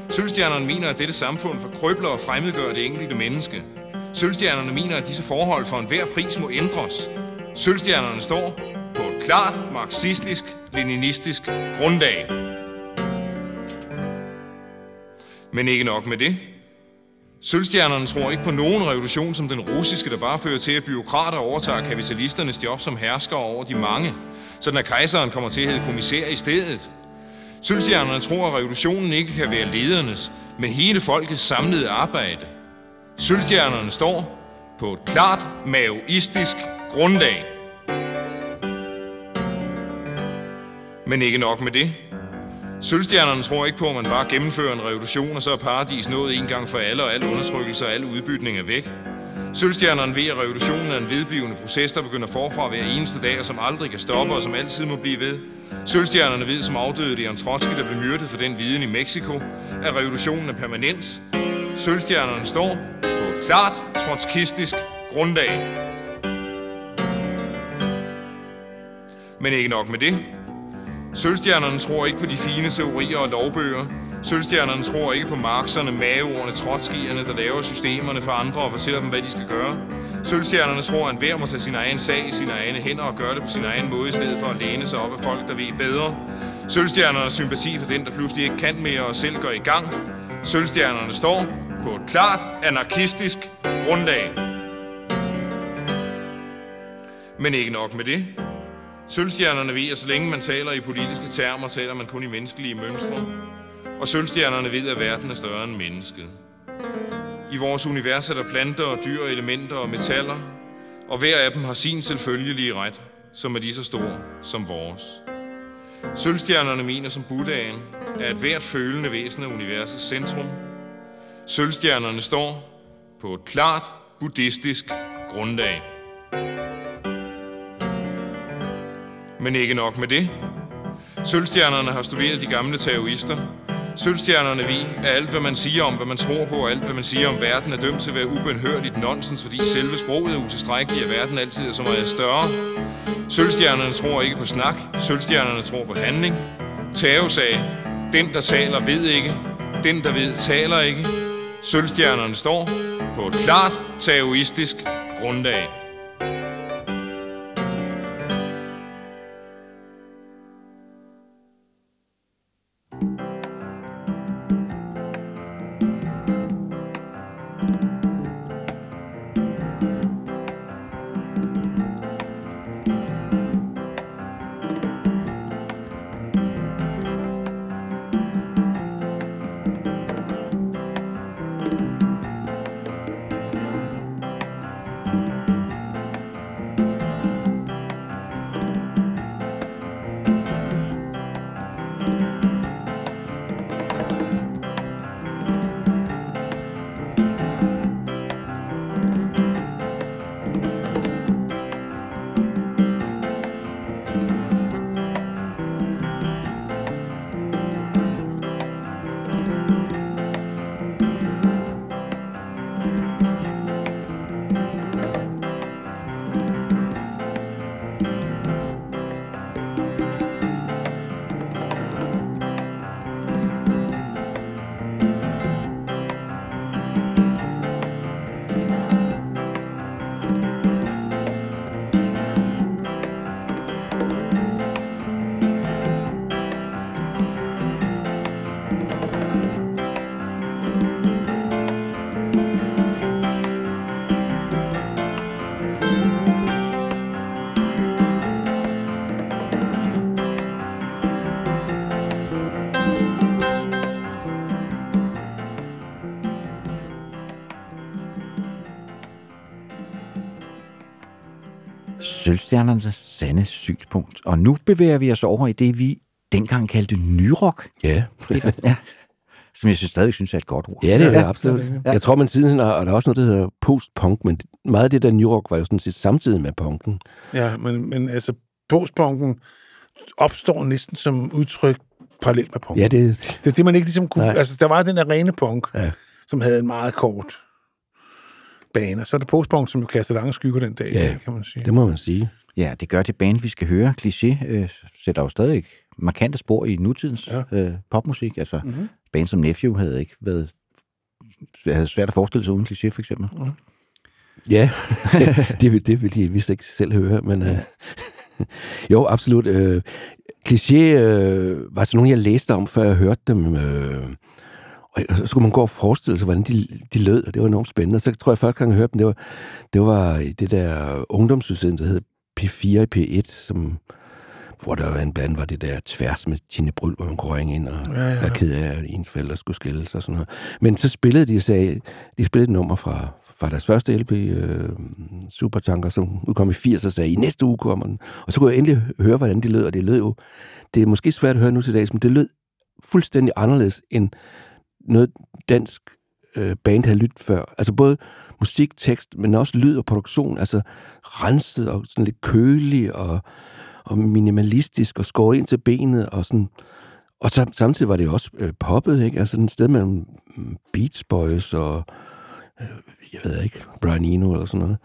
Sølvstjernerne mener, at dette samfund forkrøbler og fremmedgør det enkelte menneske. Sølvstjernerne mener, at disse forhold for enhver pris må ændres. Sølvstjernerne står på et klart marxistisk-leninistisk grundlag. Men ikke nok med det. Sølvstjernerne tror ikke på nogen revolution som den russiske, der bare fører til, at byråkrater overtager kapitalisternes job som herskere over de mange, sådan at kejseren kommer til at hedde kommissær i stedet. Sølvstjernerne tror, at revolutionen ikke kan være ledernes, men hele folkets samlede arbejde. Sølvstjernerne står på et klart maoistisk grundlag. Men ikke nok med det. Sølvstjernerne tror ikke på, at man bare gennemfører en revolution, og så er paradis nået en gang for alle, og al undertrykkelse og al udbytning er væk. Sølvstjernerne ved, at revolutionen er en vedblivende proces, der begynder forfra hver eneste dag, og som aldrig kan stoppe, og som altid må blive ved. Sølvstjernerne ved, som afdøde Leon Trotsky, der blev myrdet for den viden i Mexico, at revolutionen er permanent. Sølvstjernerne står på et klart trotskistisk grundlag. Men ikke nok med det. Sølvstjernerne tror ikke på de fine teorier og lovbøger. Sølvstjernerne tror ikke på marxerne, maveordene, trotskierne, der laver systemerne for andre og fortæller dem, hvad de skal gøre. Sølvstjernerne tror, at hver må tage sin egen sag i sine egne hænder og gøre det på sin egen måde, i stedet for at læne sig op af folk, der ved bedre. Sølvstjernerne har sympati for den, der pludselig ikke kan mere og selv går i gang. Sølvstjernerne står på et klart anarkistisk grundlag. Men ikke nok med det. Sølvstjernerne ved, at så længe man taler i politiske termer, taler man kun i menneskelige mønstre. Og sølvstjernerne ved, at verden er større end mennesket. I vores univers er der planter og dyr, elementer og metaller, og hver af dem har sin selvfølgelige ret, som er lige så stor som vores. Sølvstjernerne mener som Buddhaen, at hvert følende væsen er universets centrum. Sølvstjernerne står på et klart buddhistisk grundlag. Men ikke nok med det. Sølvstjernerne har studeret de gamle taoister. Sølvstjernerne vi er alt hvad man siger om, hvad man tror på, og alt hvad man siger om verden, er dømt til at være ubenhørligt nonsens, fordi selve sproget er utilstrækkeligt, og verden altid er så meget større. Sølvstjernerne tror ikke på snak. Sølvstjernerne tror på handling. Tao sagde, den der taler ved ikke. Den der ved taler ikke. Sølvstjernerne står på et klart taoistisk grundlag. Sølvstjernernes sande synspunkt. Og nu bevæger vi os over i det, vi dengang kaldte nyrok. Ja. ja. Som jeg synes, stadig synes er et godt ord. Ja, det er ja. det absolut. Ja. Jeg tror, man siden har, og der er også noget, der hedder post-punk, men meget af det der New York var jo sådan set samtidig med punken. Ja, men, men altså, postpunken opstår næsten som udtryk parallelt med punk. Ja, det... Det er det, man ikke ligesom kunne... Nej. Altså, der var den der rene punk, Ja. som havde en meget kort bane. Så er det postpunk, som jo kaster lange skygger den dag, Ja, dag, kan man sige. det må man sige. Ja, det gør det band, vi skal høre. Cliché øh, sætter jo stadig markante spor i nutidens ja. øh, popmusik. Altså, Mhm. mm-hmm. band som Nephew havde ikke været havde svært at forestille sig uden Cliché, for eksempel. Mhm. Ja, det, vil, det vil de vist ikke selv høre, men øh, jo, absolut. Øh, Cliché øh, var sådan nogle, jeg læste om, før jeg hørte dem. Øh, og så skulle man gå og forestille sig, hvordan de, de lød, og det var enormt spændende. Og så tror jeg, første gang jeg hørte dem, det var, det var i det der ungdomsudsendelse, der hed P4 i P1, som, hvor der en blandt var det der tværs med Tine Bryl, hvor man kunne ringe ind og Ja, ja. være ked af, at ens forældre skulle skilles og sådan noget. Men så spillede de, sagde, de spillede et nummer fra, fra deres første LP, øh, Supertanker, som udkom i 80, og sagde, i næste uge kommer den. Og så kunne jeg endelig høre, hvordan de lød, og det lød jo, det er måske svært at høre nu til dags, men det lød fuldstændig anderledes end noget dansk øh, band havde lyttet før. Altså både musik, tekst, men også lyd og produktion, altså renset og sådan lidt kølig og, og minimalistisk og skåret ind til benet og sådan. Og så, samtidig var det også øh, poppet, ikke? Altså sådan et sted mellem mm, Beach Boys og, øh, jeg ved ikke, Brian Eno eller sådan noget.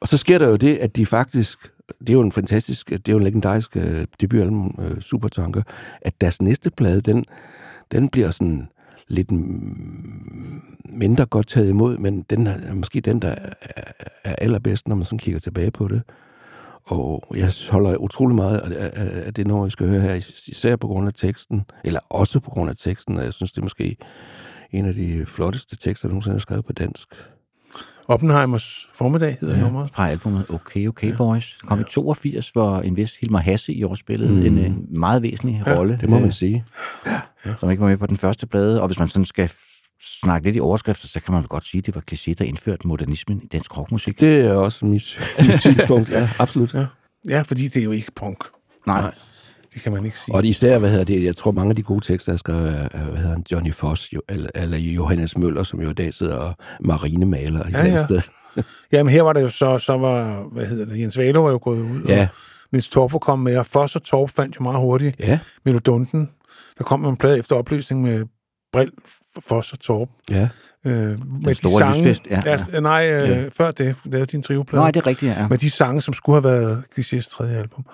Og så sker der jo det, at de faktisk, det er jo en fantastisk, det er jo en legendarisk øh, debutalbum, øh, Supertanker, at deres næste plade, den, den bliver sådan lidt mindre godt taget imod, men den er måske den, der er, allerbedst, når man sådan kigger tilbage på det. Og jeg holder utrolig meget af, af det nummer, vi skal høre her, især på grund af teksten, eller også på grund af teksten, og jeg synes, det er måske en af de flotteste tekster, der nogensinde er skrevet på dansk. Oppenheimers formiddag hedder ja. nummeret. Fra albumet Okay Okay ja. Boys. Kom ja. i 82, hvor en vis Hilmar Hasse i år spillede Mm. en, en meget væsentlig Ja, rolle. det må man øh, sige. Som ikke var med på den første plade. Og hvis man sådan skal snakke lidt i overskrifter, så kan man godt sige, at det var Cliché, der indførte modernismen i dansk rockmusik. Det er også mit, mit synspunkt, ja, absolut. Ja. ja, fordi det er jo ikke punk. Nej. Det kan man ikke sige. Og især, hvad hedder det, jeg tror mange af de gode tekster er skrevet af, af, hvad hedder han, Johnny Foss, jo, eller, eller Johannes Møller, som jo i dag sidder og marinemaler et Ja, ja, sted. Jamen her var det jo så, så var, hvad hedder det, Jens Valo var jo gået ud, Ja. og Niels Torp kom med, og Foss og Torp fandt jo meget hurtigt Ja. Melodunden. Der kom en plade efter opløsning med Brill, Foss og Torp. Ja. Øh, med de sange, lysfest, ja, ja, nej, øh, Ja. før det lavede de en trioplade. Nej, det er rigtigt, ja. Med de sange, som skulle have været Clichés tredje album.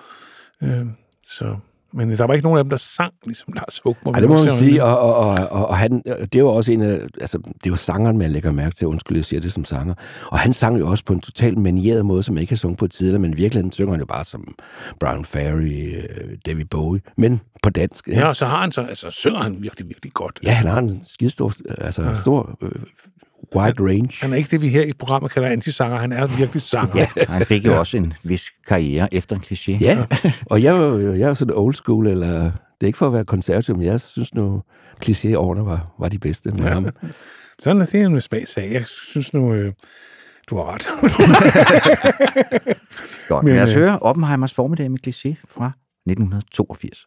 Øh, så, men der var ikke nogen af dem, der sang, ligesom Lars Hugmo. Ej, det må man sige, og, og, og, og, og han, det jo også en af, altså, det jo sangeren, man lægger mærke til, undskyld, jeg siger det som sanger. Og han sang jo også på en totalt manieret måde, som jeg ikke har sunget på tidligere, men virkelig synger han jo bare som Brown Ferry, øh, David Bowie, men på dansk. Ja, og så har han så, altså synger han virkelig, virkelig godt. Ja, han har en skidestor, altså ja. stor, øh, wide range. Han er ikke det, vi her i programmet kalder antisanger. Han er virkelig sanger. Ja, han fik jo også en vis karriere efter en Cliché. Ja, og jeg er jo jeg er sådan old school, eller det er ikke for at være konservativ, men jeg synes nu, kliché-årene var, var de bedste med Ja. ham. Sådan er det en med smagsag. Jeg synes nu, øh, du har ret. Godt, Men, lad os øh, høre Oppenheimers formiddag med Cliché fra 1982.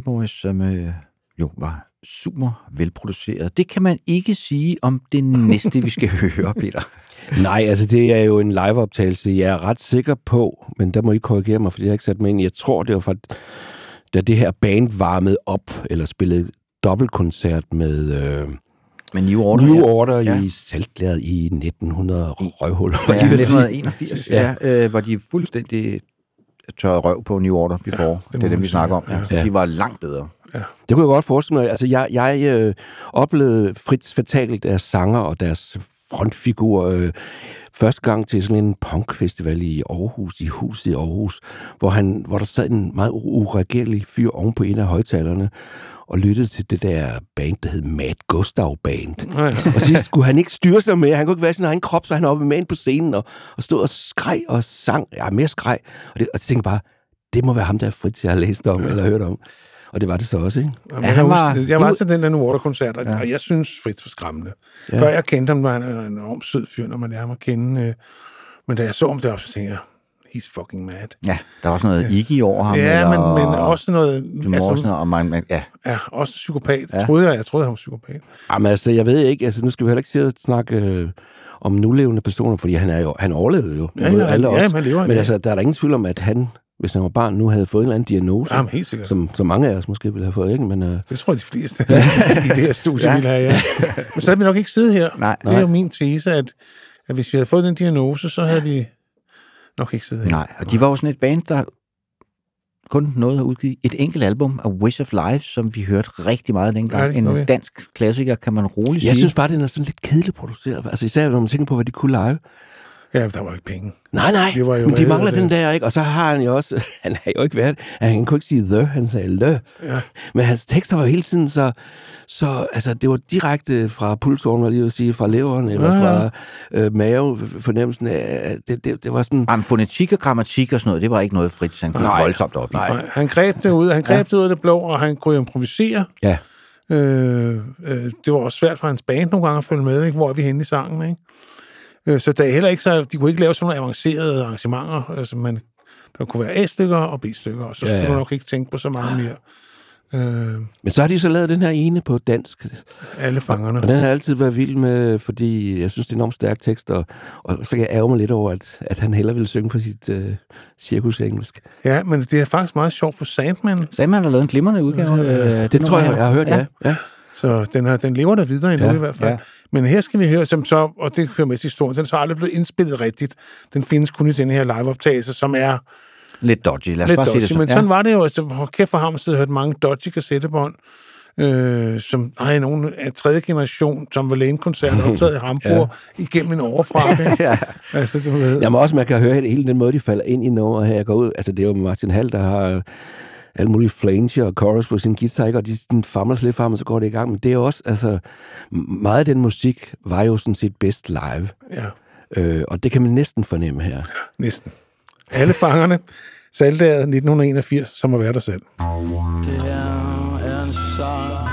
Okay Okay Boys, som øh, jo var super velproduceret. Det kan man ikke sige om det næste, vi skal høre, Peter. Nej, altså det er jo en liveoptagelse, jeg er ret sikker på, men der må I korrigere mig, fordi jeg har ikke sat mig ind. Jeg tror, det var fra, da det her band varmede op, eller spillede dobbeltkoncert med... Øh, med New Order, New. Order Ja. i Saltlæret i 1900 røvhul. Ja, 1981, ja, ja øh, hvor de fuldstændig tørrede røv på New Order before. Det, det er dem, vi snakker om. Ja. Ja. De var langt bedre. Det kunne jeg godt forestille mig. Altså, jeg, jeg øh, oplevede Fritz Fatal, deres sanger og deres frontfigur, øh, første gang til sådan en punkfestival i Aarhus, i huset i Aarhus, hvor, han, hvor der sad en meget ureagerlig fyr oven på en af højtalerne, og lyttede til det der band, der hed Mad Gustav Band. Ja, ja. og så skulle han ikke styre sig med, han kunne ikke være sin egen krop, så han oppe med ind på scenen og, og stod og skreg og sang, ja, mere skreg. Og, det, og så tænkte jeg bare, det må være ham, der Fritz, jeg har læst om eller hørt om. Og det var det så også, ikke? Jamen, jeg, kan huske, jeg var til den der New Order-koncert, og, ja. og jeg synes Fritz var skræmmende. Ja. Ja. Før jeg kendte ham, var han en enormt sød fyr, når man lærer ham at kende. Øh, men da jeg så ham deroppe, så tænkte jeg, he's fucking mad. Ja, der var også noget Iggy over ham. Ja, eller, men, men også noget... Jim Morrison, og man, man, ja. Ja, også psykopat. Ja. Ja. Troede jeg, jeg troede, han var psykopat. Jamen altså, jeg ved ikke, altså nu skal vi heller ikke sidde og snakke øh, om nulevende personer, fordi han, er jo, han overlevede jo. Ja, ja, alle ja, os. han lever en Men dag. altså, der er der ingen tvivl om, at han, hvis han var barn, nu havde fået en eller anden diagnose. Jamen, helt sikkert. Som, som mange af os måske ville have fået, ikke? Men, øh, Det tror jeg, de fleste i det her studie Ja. ja. ville have, ja. Men så havde vi nok ikke siddet her. Nej. Det er jo min tese, at, at hvis vi havde fået den diagnose, så havde vi nok ikke siddet her. Nej, og de var jo sådan et band, der kun nåede at udgive et enkelt album af Wish of Life, som vi hørte rigtig meget dengang. Ja, det en dansk klassiker, kan man roligt jeg sige. synes bare, den er sådan lidt kedeligt produceret. Altså især når man tænker på, hvad de kunne live. Ja, der var ikke penge. Nej, nej, Det var jo men de mangler det. den der, ikke? Og så har han jo også, han har jo ikke været, han kunne ikke sige the, han sagde le. Ja. Men hans tekster var hele tiden så, så altså det var direkte fra pulsåren, var lige vil sige, fra leveren, eller Ja, ja. fra øh, mave, fornemmelsen af, det, det, det var sådan... Jamen, fonetik og grammatik og sådan noget, det var ikke noget frit, han kunne Nej. voldsomt op i. Nej. Han greb det ud, han greb ja. det ud af det blå, og han kunne improvisere. Ja. Øh, øh, det var også svært for hans band nogle gange at følge med, ikke? hvor er vi henne i sangen. Ikke? Øh, så der er heller ikke så, de kunne ikke lave sådan nogle avancerede arrangementer, altså man, der kunne være A-stykker og B-stykker, og så Ja, skulle ja. du nok ikke tænke på så meget mere. Øh, Men så har de så lavet den her ene på dansk. alle fangerne. Og den har altid været vild med, fordi jeg synes, det er en enormt stærk tekst, og, og så kan jeg ærge mig lidt over, at, at han hellere ville synge på sit øh, cirkusengelsk. Ja, men det er faktisk meget sjovt for Sandman. Sandman har lavet en glimrende udgave. Øh, øh, Det tror jeg, jeg har hørt, ja. ja. Så den, har, den lever der videre endnu Ja, ja, i hvert fald. ja. Ja. Men her skal vi høre, som så, og det hører med til historien, den er så aldrig blevet indspillet rigtigt. Den findes kun i den her liveoptagelse, som er Lidt dodgy, lad os lidt bare sige dodgy. det sådan. Men sådan var det jo. Altså, kæft for ham, så hørt mange dodgy kassettebånd, øh, som ej, nogen af tredje generation Tom Verlaine-koncert optaget i Hamburg ja. igennem en overfrakke. ja. Altså, du ved. Jamen også, man kan høre hele den måde, de falder ind i nummeret her. Jeg går ud, altså det er jo Martin Hall, der har alle mulige flanger og chorus på sin guitar, ikke? og de sådan famler sig lidt frem, og så går det i gang. Men det er også, altså, meget af den musik var jo sådan set bedst live. Ja, Øh, og det kan man næsten fornemme her. næsten. Alle fangerne. Saldaget 1981, som har været der selv. Det her er en sang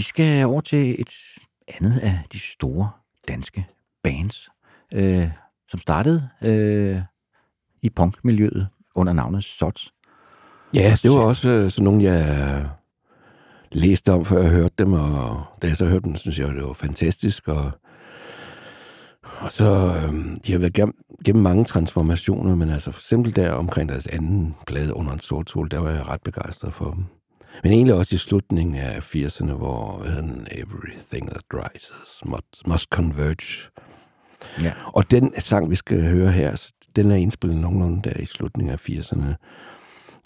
vi skal over til et andet af de store danske bands, øh, som startede øh, i punkmiljøet under navnet Sots. Ja, det var også øh, sådan nogle, jeg læste om, før jeg hørte dem, og da jeg så hørte dem, synes jeg, det var fantastisk, og, og så, øh, de har været gennem, gennem mange transformationer, men altså for eksempel der omkring deres anden plade under en sort sol, der var jeg ret begejstret for dem. Men egentlig også i slutningen af 80'erne, hvor den, Everything That Rises must, must Converge. Ja. Og den sang, vi skal høre her, den er indspillet nogenlunde der i slutningen af 80'erne.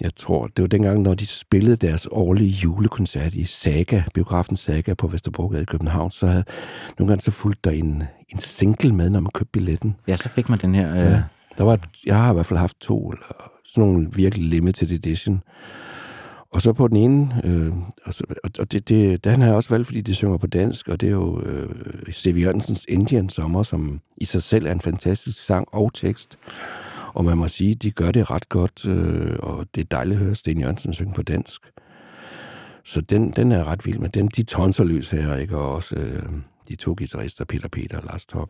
Jeg tror, det var dengang, når de spillede deres årlige julekoncert i Saga, biografen Saga på Vesterbrogade i København, så havde nogle gange så fulgt der en, en single med, når man købte billetten. Ja, så fik man den her... Øh, Ja. Der var, jeg har i hvert fald haft to, eller sådan nogle virkelig limited edition. Og så på den ene, øh, og, så, og- det, det, den har jeg også valgt, fordi de synger på dansk, og det er jo øh, Stevie Jørgensens Indian Sommer, som i sig selv er en fantastisk sang og tekst. Og man må sige, de gør det ret godt, øh, og det er dejligt at høre Sten Jørgensen synge på dansk. Så den, den er ret vild med den. De tonser løs her, ikke? Og også øh, de to guitarister, Peter Peter og Lars Top.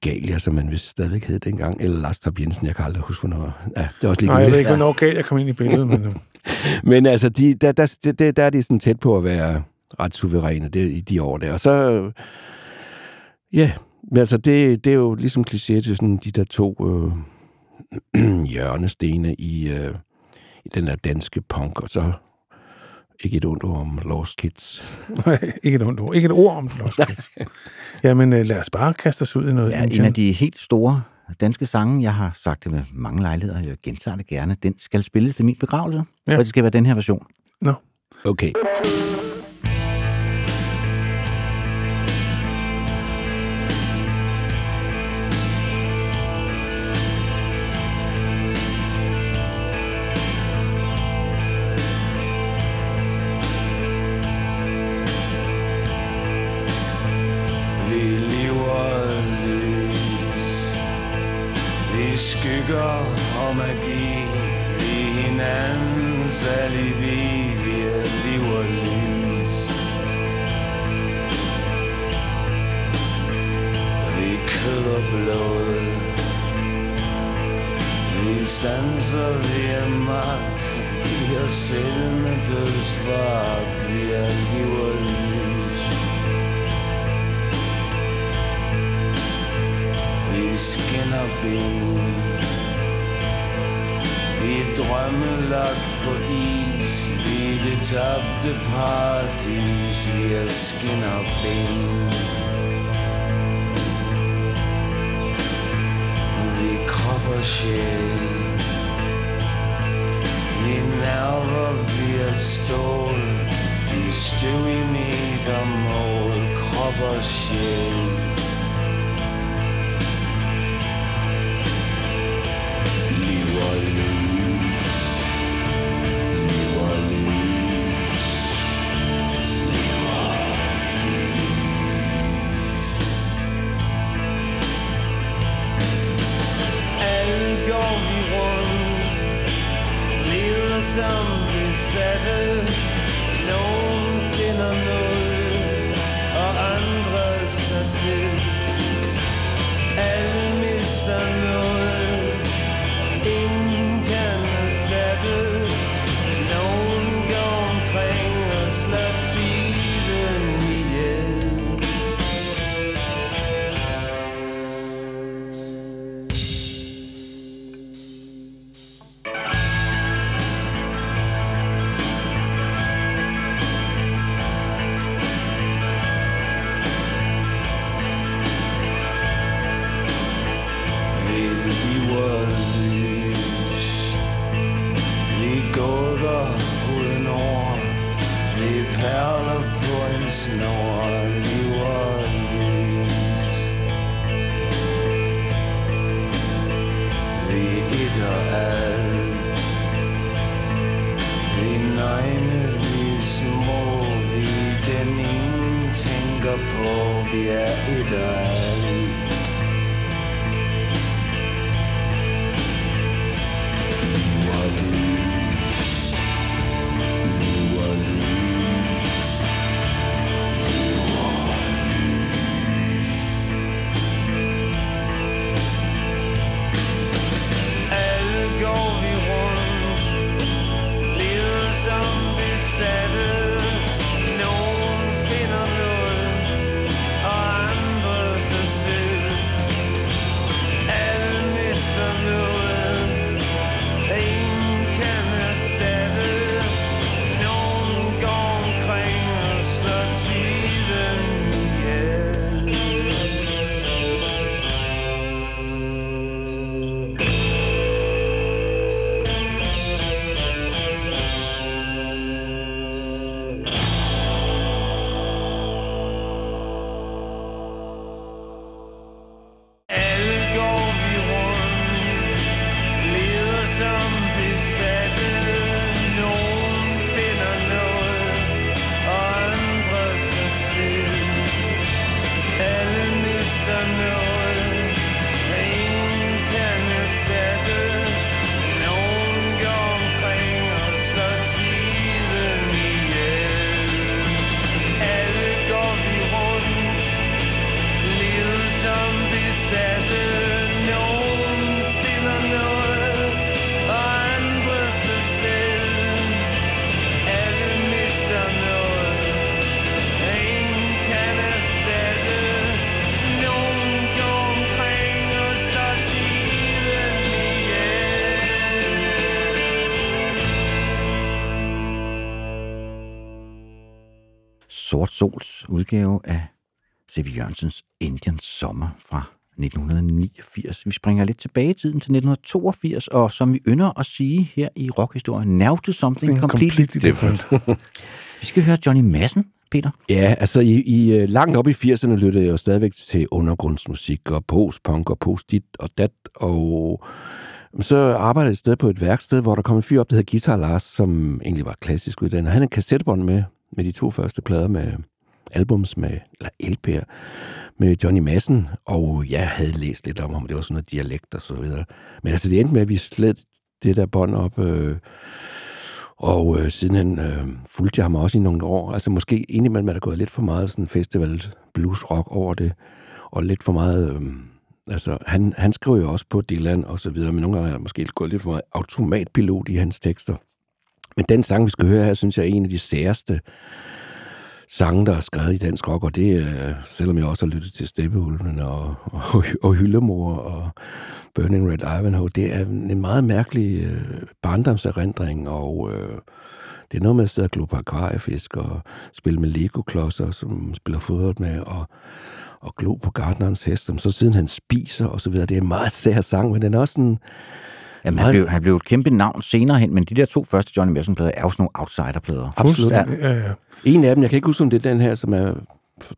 Galia, som man vist stadigvæk hed dengang, eller Lars Top Jensen, jeg kan aldrig huske, hvornår. Ja, det er også lige Nej, jeg ved ikke, hvornår jeg kom ind i billedet, men... Men altså, de, der, der, der, der er de sådan tæt på at være ret suveræne det, i de år der. Og så, ja, men altså, det, det er jo ligesom kliché til sådan de der to øh, hjørnestene i, øh, i den der danske punk, og så ikke et ondt ord om Lost Kids. Nej, ikke et ondt ord. Ikke et ord om den også. Jamen, øh, lad os bare kaste os ud i noget. Ja, en Indian. af de helt store danske sange, jeg har sagt det med mange lejligheder, jeg gentager det gerne, den skal spilles til min begravelse, ja. og det skal være den her version. Nå. Okay. Sols udgave af C.V. Jørgensens Indian Sommer fra 1989. Vi springer lidt tilbage i tiden til 1982, og som vi ynder at sige her i rockhistorien, now to something completely, completely different. vi skal høre Johnny Madsen, Peter. Ja, altså i, i øh, langt op i 80'erne lyttede jeg jo stadigvæk til undergrundsmusik og postpunk og post-dit og dat, og så arbejdede jeg et sted på et værksted, hvor der kom en fyr op, der hed Guitar Lars, som egentlig var klassisk uddannet. Han havde en kassettebånd med, med de to første plader med albums med, eller LP'er, med Johnny Madsen, og jeg havde læst lidt om ham, det var sådan noget dialekt og så videre. Men altså, det endte med, at vi slet det der bånd op, øh, og øh, sidenhen øh, fulgte jeg ham også i nogle år. Altså måske indimellem er der gået lidt for meget sådan festival blues rock over det, og lidt for meget... Øh, altså, han, han skriver jo også på Dylan og så videre, men nogle gange er der måske gået lidt for meget automatpilot i hans tekster. Men den sang, vi skal høre her, synes jeg er en af de særste sange, der er skrevet i dansk rock, og det er, selvom jeg også har lyttet til Steppeulvene og, og, og Hyllemor og Burning Red Ivanhoe, det er en meget mærkelig øh, barndomserindring, og øh, det er noget med at sidde og glo på akvariefisk og spille med Lego-klodser, som spiller fodbold med, og, og glo på gartnerens hest, som så siden han spiser og så videre. Det er en meget sær sang, men den er også sådan... Jamen, han, blev, han blev et kæmpe navn senere hen, men de der to første Johnny Madsen-plader er jo sådan nogle outsider-plader. Absolut. Ja. Ja, ja. En af dem, jeg kan ikke huske, om det er den her, som er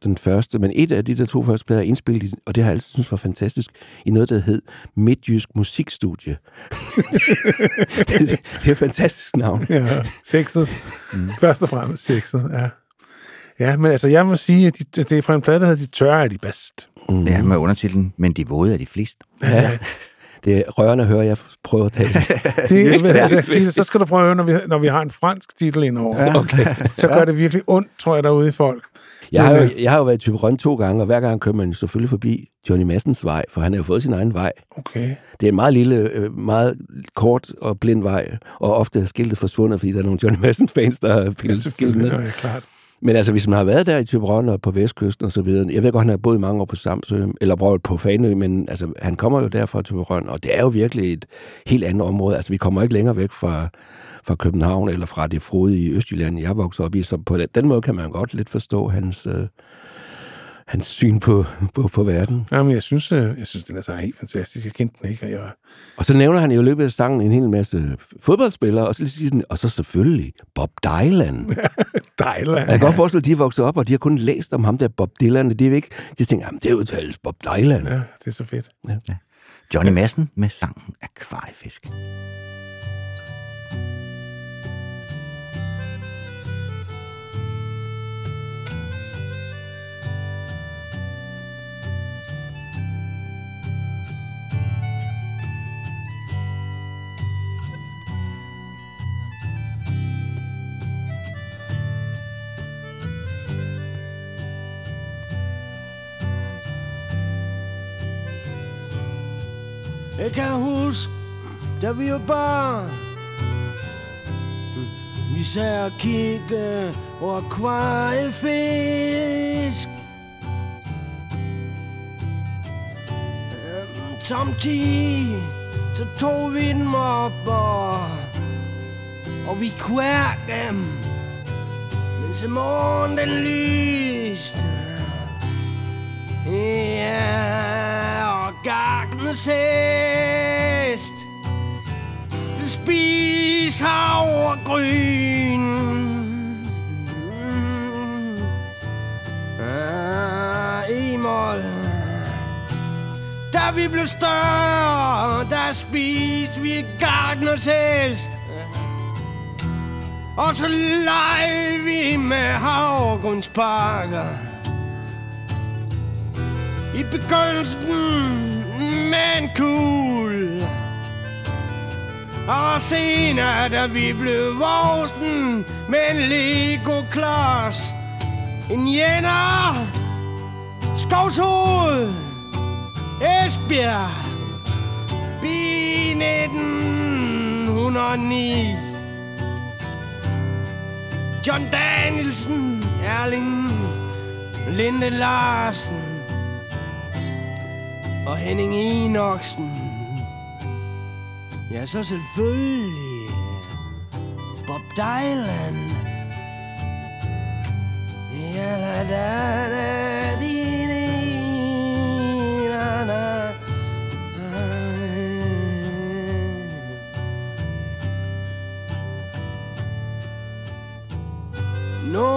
den første, men et af de der to første plader er indspillet, i, og det har jeg altid synes var fantastisk, i noget, der hed Midtjysk Musikstudie. det, det, er et fantastisk navn. Ja, sexet. Mm. Først og fremmest sexet, ja. Ja, men altså, jeg må sige, at de, det er fra en plade, der hedder De tørre er de bedst. Mm. Ja, med undertitlen, men de våde er de flest. Ja. Det er rørende at høre, jeg prøver at tale. Det, men, altså, så skal du prøve at høre, når vi, når vi har en fransk titel indover. Ja. Okay. Så gør det virkelig ondt, tror jeg, derude i folk. Jeg har, jo, øh, jeg har jo været i Typerøn to gange, og hver gang kører man selvfølgelig forbi Johnny Massens vej, for han har jo fået sin egen vej. Okay. Det er en meget lille, øh, meget kort og blind vej, og ofte er skiltet forsvundet, fordi der er nogle Johnny Madsen-fans, der har pillet skiltet ned. Ja, ja, klart. Men altså, hvis man har været der i Thyborøn og på Vestkysten og så videre, jeg ved godt, han har boet mange år på Samsø, eller prøvet på Fanø, men altså, han kommer jo der fra Thyborøn, og det er jo virkelig et helt andet område. Altså, vi kommer ikke længere væk fra, fra København eller fra det frode i Østjylland, jeg voksede op i, så på den, den måde kan man godt lidt forstå hans, øh, hans syn på, på, på verden. Jamen, jeg synes, øh, jeg synes, den er så helt fantastisk. Jeg kendte den ikke, og jeg... Og så nævner han jo i løbet af sangen en hel masse fodboldspillere, og så, han, og så selvfølgelig Bob Dylan. Dylan. Jeg kan godt forestille, at de er vokset op, og de har kun læst om ham der Bob Dylan, og de, er ikke, de tænker, jamen det er talt Bob Dylan. Ja, det er så fedt. Ja. Ja. Johnny Madsen med sangen Akvariefisk. Jeg kan huske, da vi var børn Vi sad og kiggede på akvariefisk øhm, Samtidig så tog vi dem op og, og vi kværkede dem. Mens morgen den lyste. Ja, og gagnes hest spis havregryn. Ah, Emil. Da vi blev større, der spiste vi gagnes hest Og så leg vi med havregrynspakker i begyndelsen med en kugle Og senere, da vi blev voksen med en Lego-klods. En jænder Skovshoved Esbjerg Bi 1909 John Danielsen Erling Linde Larsen og Henning Enoksen. Ja, så selvfølgelig Bob Dylan. Ja, la da da di di da, da. Nå,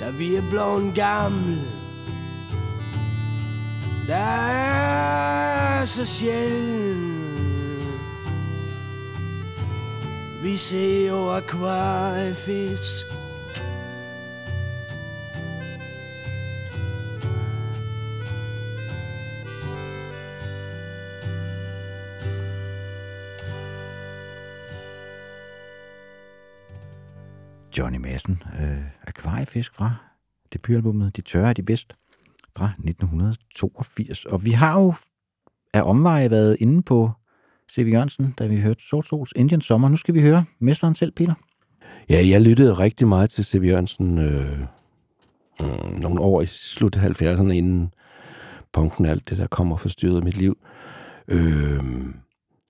da vi er blevet gamle, der er så sjældent. Vi ser jo akvariefisk. Johnny Madsen, øh, Akvariefisk fra debutalbummet De Tørre er de bedste fra 1982. Og vi har jo af omveje været inde på C.V. Jørgensen, da vi hørte Sort Sols Indian Sommer. Nu skal vi høre mesteren selv, Peter. Ja, jeg lyttede rigtig meget til C.V. Jørgensen øh, øh, nogle år i slut 70'erne, inden punken alt det, der kommer og forstyrrede mit liv. Øh,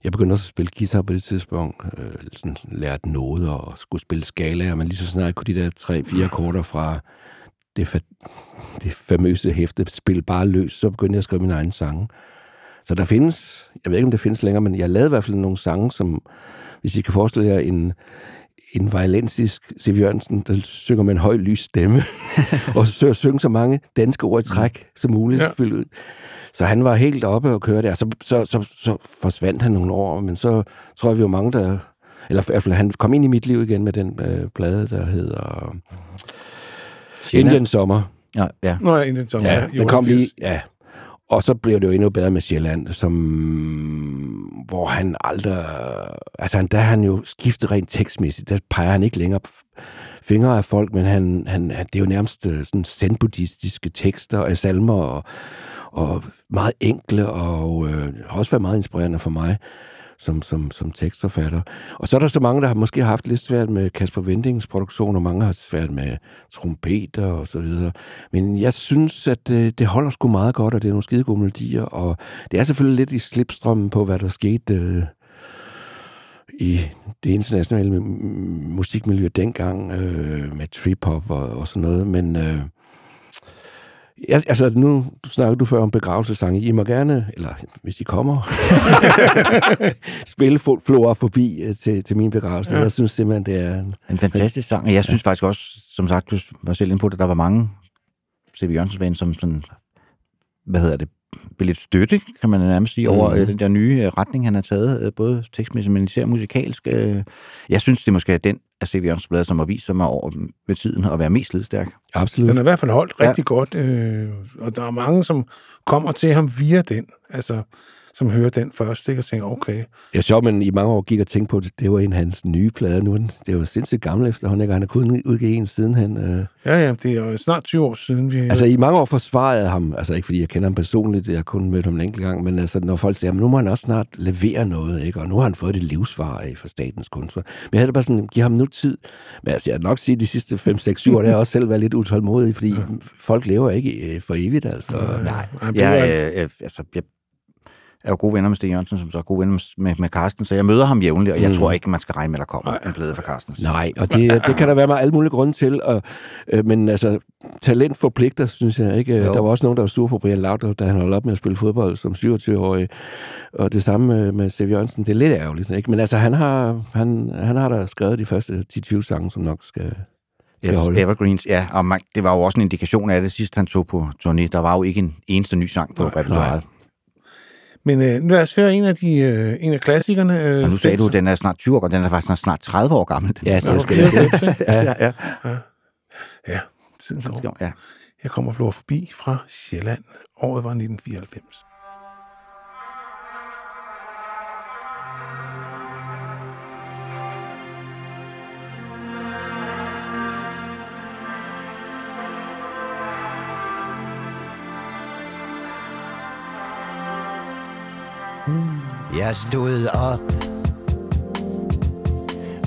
jeg begyndte også at spille guitar på det tidspunkt, øh, sådan, lærte noder og skulle spille skalaer, men lige så snart jeg kunne de der tre-fire akkorder fra det, fa- det famøse hæfte spil bare løs, så begyndte jeg at skrive mine egne sange. Så der findes, jeg ved ikke, om det findes længere, men jeg lavede i hvert fald nogle sange, som, hvis I kan forestille jer en, en violensisk Siv Jørgensen, der synger med en høj lys stemme, og så synge så mange danske ord i træk som muligt. Ja. Så han var helt oppe og køre der. Så, så, så, så forsvandt han nogle år, men så tror jeg, vi var mange, der... Eller i hvert fald, han kom ind i mit liv igen med den øh, plade, der hedder Sjælland. Indian Sommer. Ja, ja. Nå, ja, Indian Sommer. Ja, ja, den kom 88. lige, ja. Og så blev det jo endnu bedre med Sjælland, som, hvor han aldrig... Altså, han- der har han jo skiftet rent tekstmæssigt. Der peger han ikke længere fingre af folk, men han, han, han, det er jo nærmest øh, sådan zen-buddhistiske tekster og salmer, og, og meget enkle, og øh, har også været meget inspirerende for mig som, som, som tekstforfatter. Og så er der så mange, der har måske haft lidt svært med Kasper Vendings produktion, og mange har svært med trompeter og så videre. Men jeg synes, at det, det holder sgu meget godt, og det er nogle skide gode melodier, og det er selvfølgelig lidt i slipstrømmen på, hvad der skete øh, i det internationale musikmiljø dengang, øh, med trip-hop og, og sådan noget, men... Øh, Ja, altså nu snakker du før om begravelsessange. I må gerne, eller hvis I kommer, spille Fl- Flora forbi øh, til, til min begravelse. Ja. Ja. Jeg synes simpelthen, det er... En fantastisk sang, og jeg synes faktisk også, som sagt, du var selv inde på det, der var mange C.V. Jørgensens som sådan, hvad hedder det, lidt støtte, kan man nærmest sige, over øh, den der nye øh, retning, han har taget, øh, både tekstmæssigt, men især musikalsk. Jeg synes, det måske er den af C.V. Jørgensens blade, som har vist sig mig over med tiden at være mest slidstærk. Absolut. Den er i hvert fald holdt rigtig ja. godt, øh, og der er mange, som kommer til ham via den, altså som hører den først, ikke, og tænker, okay, Det er sjovt, men i mange år gik og tænkte på, at det var en af hans nye plader. Nu er den, det er jo sindssygt gammel efterhånden, ikke? Og han har kun udgivet en siden han... Øh. ja, ja, det er jo snart 20 år siden, vi... Altså i mange år forsvarede jeg ham, altså ikke fordi jeg kender ham personligt, jeg har kun mødt ham en enkelt gang, men altså når folk siger, "Jamen, nu må han også snart levere noget, ikke? og nu har han fået det livsvar fra Statens Kunstfond. Men jeg havde bare sådan, giv ham nu tid. Men altså jeg vil nok sige, at de sidste 5, 6, 7 år, der har jeg også selv været lidt utålmodig, fordi ja. folk lever ikke øh, for evigt, altså. Nej, han jeg, bliver- øh, øh, altså, jeg er jo gode venner med Sten Jørgensen, som så er gode venner med, med Carsten, så jeg møder ham jævnligt, og jeg Mm. tror ikke, man skal regne med, at der kommer en plade fra Carsten. Nej, og det, det kan der være med alle mulige grunde til. Og, øh, men altså, talent forpligter, synes jeg. ikke. Jo. Der var også nogen, der var sur på Brian Laudrup, da han holdt op med at spille fodbold som 27-årig. Og det samme med, Steve Jørgensen. Det er lidt ærgerligt. Ikke? Men altså, han har, han, han har da skrevet de første 10-20 sange, som nok skal, skal holde. Evergreens, ja, og man, det var jo også en indikation af det, sidst han tog på turné. Der var jo ikke en eneste ny sang på repertoireet. Men øh, lad os høre en af, de, øh, en af klassikerne. Øh, Og nu sagde du, at den er snart 20 år, og den er faktisk snart 30 år gammel. Ja, det er okay, okay. ja, ja. Ja, tiden går. ja. Jeg kommer flår forbi fra Sjælland. Året var 1994. Jeg stod op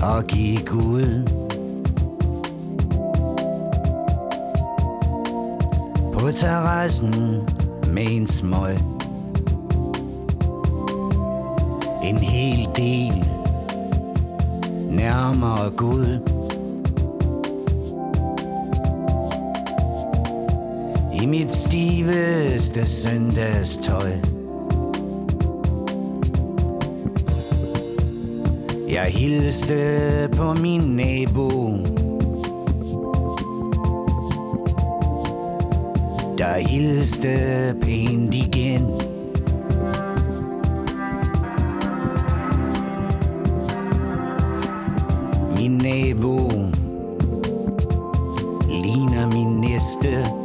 og gik ud. På terrassen med en smøg. En hel del nærmere Gud. I mit stiveste søndagstøj. Jeg hilste på min nabo. Der hilste pænt igen. Min nabo ligner min næste.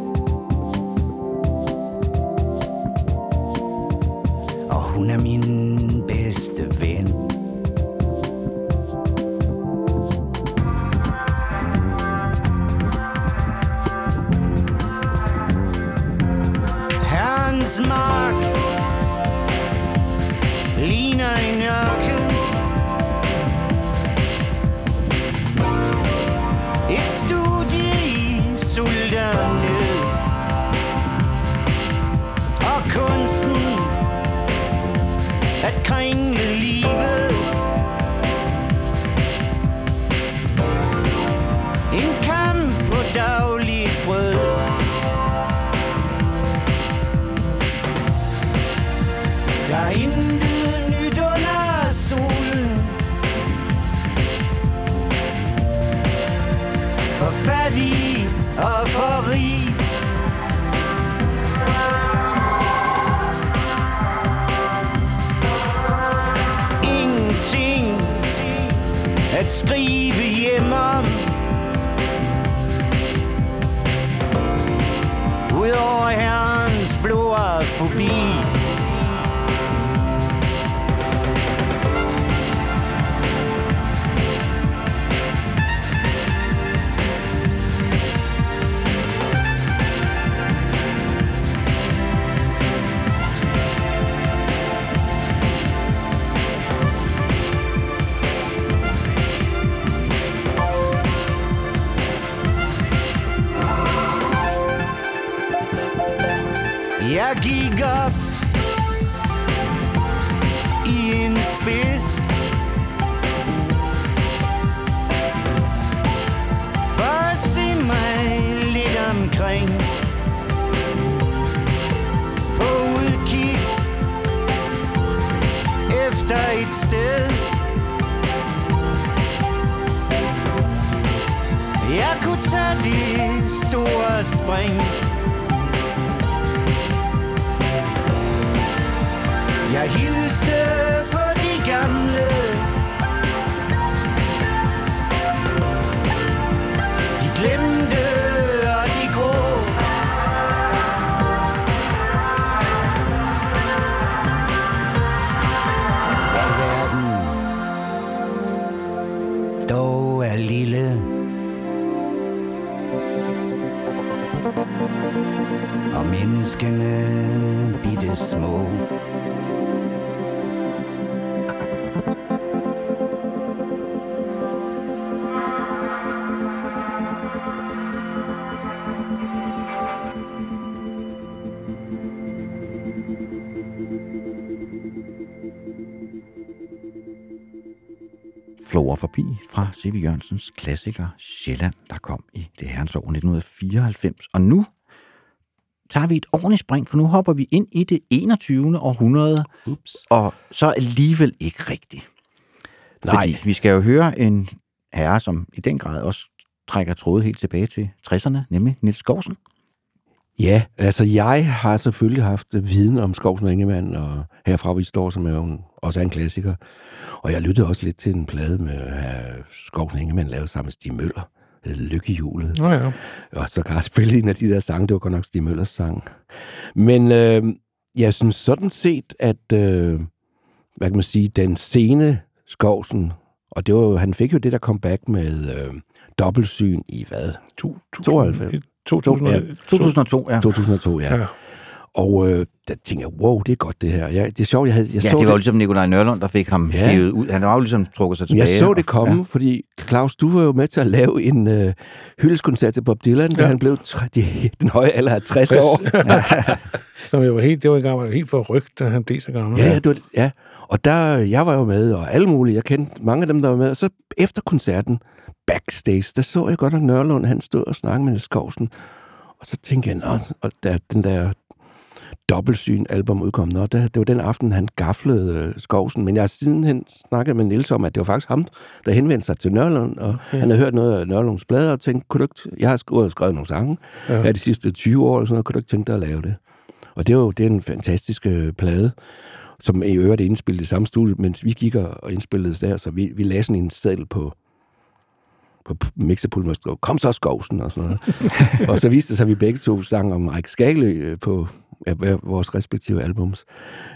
Fra C.V. Jørgensens klassiker Sjælland, der kom i det herrens år 1994. Og nu tager vi et ordentligt spring, for nu hopper vi ind i det 21. århundrede, Ups. og så alligevel ikke rigtigt. Nej. Fordi vi skal jo høre en herre, som i den grad også trækker trådet helt tilbage til 60'erne, nemlig Nils Skovsen. Ja, altså jeg har selvfølgelig haft viden om Skovsen og Ingemann, og herfra vi står, som er jo en, også er en klassiker. Og jeg lyttede også lidt til en plade med uh, Skovsen og Ingemann, lavet sammen med Stig Møller, hed Lykkehjulet. Nå ja. Og så kan jeg spille en af de der sange, det var godt nok Stig Møllers sang. Men øh, jeg synes sådan set, at, øh, hvad kan man sige, den scene Skovsen, og det var han fik jo det der comeback med øh, dobbeltsyn i hvad? 92? 2000, Ja, 2002, ja. 2002, ja. Ja. Og øh, der tænkte jeg, wow, det er godt det her. Jeg, det er sjovt, jeg, havde, jeg ja, så det var jo ligesom Nikolaj Nørlund, der fik ham Ja. hævet ud. Han var jo ligesom trukket sig tilbage. jeg så det og- komme, ja. fordi Claus, du var jo med til at lave en øh, hyldeskoncert til Bob Dylan, da Ja. han blev tre, de, den høje alder af 60 år. Som jeg var helt, det var engang var helt forrygt, da han blev så gammel. Ja, ja, det var, ja. Og der, jeg var jo med, og alle mulige, jeg kendte mange af dem, der var med. Og så efter koncerten, backstage, der så jeg godt, at Nørlund, han stod og snakkede med Niels Skovsen. Og så tænkte jeg, nå, og der, den der dobbeltsyn-album udkom, nå, der, det var den aften, han gaflede øh, Skovsen. Men jeg har sidenhen snakket med Niels om, at det var faktisk ham, der henvendte sig til Nørlund, og okay. han havde hørt noget af Nørlunds blader, og tænkte, kunne du ikke, jeg har skrevet, skrevet nogle sange Ja. ja. her de sidste 20 år, og sådan noget, kunne du ikke tænke dig at lave det? Og det er jo det er en fantastisk øh, plade, som i øvrigt indspillet i samme studie, mens vi gik og og indspillede der, så vi, vi lagde sådan en seddel på, på mixerpulten og skrev, kom så Skovsen og sådan noget. og så viste det sig, at vi begge to sang om Mike Skagelø øh, på ja, vores respektive albums.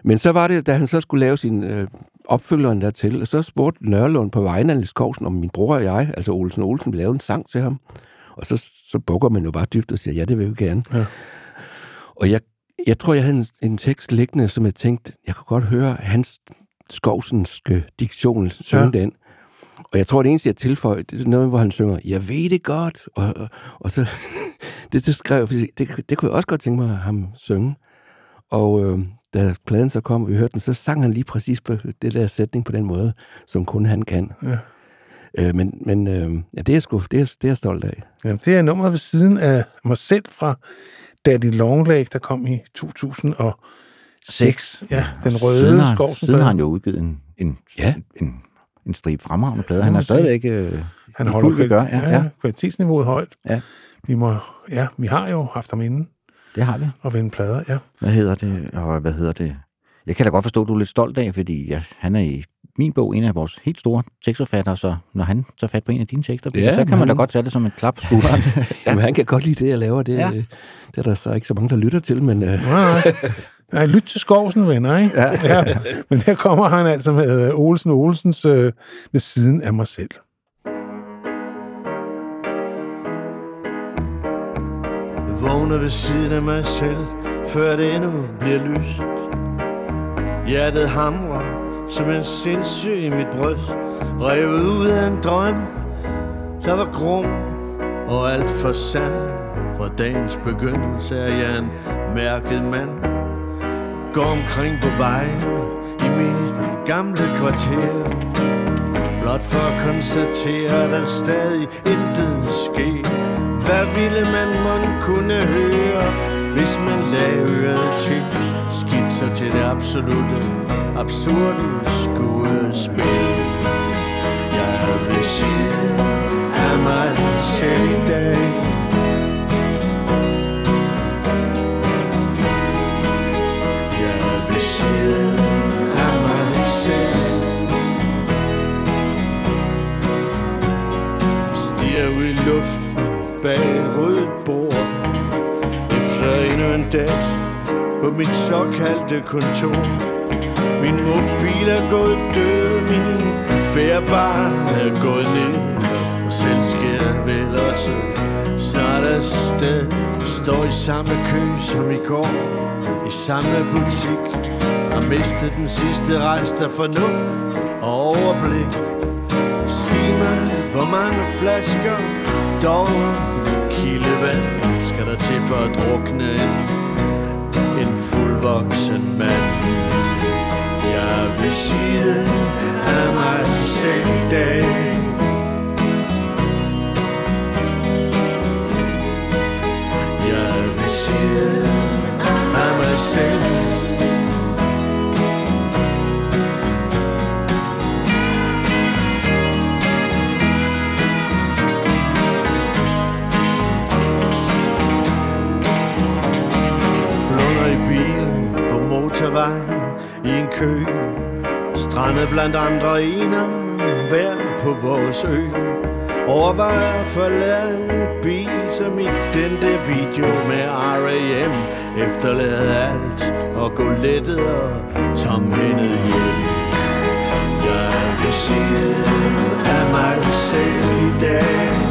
Men så var det, da han så skulle lave sin øh, opfølgeren dertil, og så spurgte Nørlund på vegne af Niels Skovsen, om min bror og jeg, altså Olsen Olsen, ville lave en sang til ham. Og så, så bukker man jo bare dybt og siger, ja, det vil vi gerne. Ja. Og jeg, jeg tror, jeg havde en, en tekst liggende, som jeg tænkte, jeg kunne godt høre hans Skovsenske diktion synge ja. den. Og jeg tror, det eneste, jeg tilføjede, det er noget, hvor han synger, jeg ved det godt. Og, og, og så, det, det skrev jeg, det, det kunne jeg også godt tænke mig at ham synge. Og øh, da pladen så kom, og vi hørte den, så sang han lige præcis på det der sætning på den måde, som kun han kan. Ja. Øh, men men øh, ja, det er, sgu, det, er, det er jeg stolt af. Jamen, det er nummeret ved siden af mig selv fra Daddy Longleg, der kom i 2006. Ja, den røde siden har, Skovsen. siden har han jo udgivet en, en, Ja. en, en strib fremragende plade. Ja, Han er stadigvæk øh, Han holder fuld gør. Ja, ja, kvalitetsniveauet højt. Ja. Vi, må, ja, vi har jo haft ham inde det har vi. og vende plader, ja. Hvad hedder det? Og hvad hedder det? Jeg kan da godt forstå, at du er lidt stolt af, fordi ja, han er i min bog en af vores helt store tekstforfattere, så når han tager fat på en af dine tekster, Ja, ja, så kan man da godt tage det som et klap på skulderen. Jamen, han kan godt lide det, jeg laver. Det, Ja. ja. det er der så ikke så mange, der lytter til, men... Øh, Nej, lyt til Skovsen, venner, ikke? Ja. ja. Men her kommer han altså med øh, Olsen Olsens øh, ved siden af mig selv. Jeg vågner ved siden af mig selv, før det endnu bliver lyst. Hjertet hamrer som en sindssyg i mit bryst, revet ud af en drøm, der var grum og alt for sand. Fra dagens begyndelse er jeg en mærket mand. Går omkring på vejen i mit gamle kvarter. Blot for at konstatere, at der stadig intet sker. Hvad ville man mon kunne høre, hvis man lagde øret til? Skitser til det absolute, absurde skuespil. Jeg er ved siden af mig selv i dag. Bag rødt bord Efter endnu en dag på mit såkaldte kontor. Min mobil er gået død, min bærbar er gået ned Og selv skal jeg vel også snart afsted. Står i samme kø som i går, i samme butik Har mistet den sidste rest af fornuft og overblik. Sig mig, hvor mange flasker dog kildevand skal der til for at drukne en, en fuldvoksen mand. Jeg vil sige af mig selv dag. Motorvejen i en kø Strandet blandt andre ener hver på vores ø Overvejer at forlade en bil som i den der video med R.A.M. Efterlade alt og gå lettet og tomhændet hjem Jeg vil sige af mig selv i dag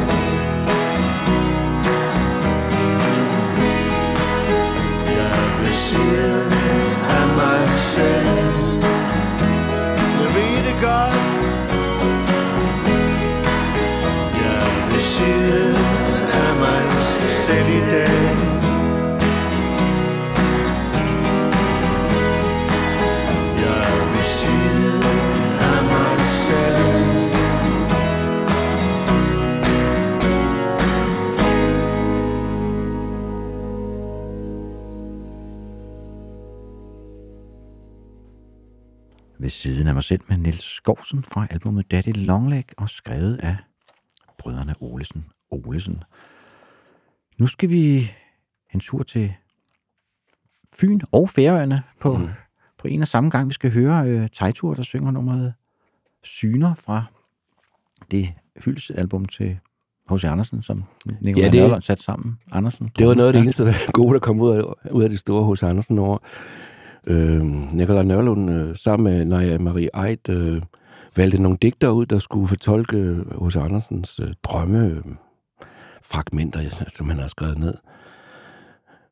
mig selv med Niels Skovsen fra albumet Daddy Longleg og skrevet af brødrene Olesen Olesen. Nu skal vi en tur til Fyn og Færøerne på, mm. på en og samme gang. Vi skal høre øh, Tejtur, der synger nummeret Syner fra det hyldsalbum til H.C. Andersen, som Nicolai Ja, det- Nørlund satte sammen. Andersen. Det var noget af det eneste gode, der kom ud af, ud af det store hos Andersen over. Øh, Nikolaj Nørlund øh, sammen med Naja Marie Eid øh, valgte nogle digter ud, der skulle fortolke øh, hos Andersens øh, drømme øh, fragmenter, som han har skrevet ned.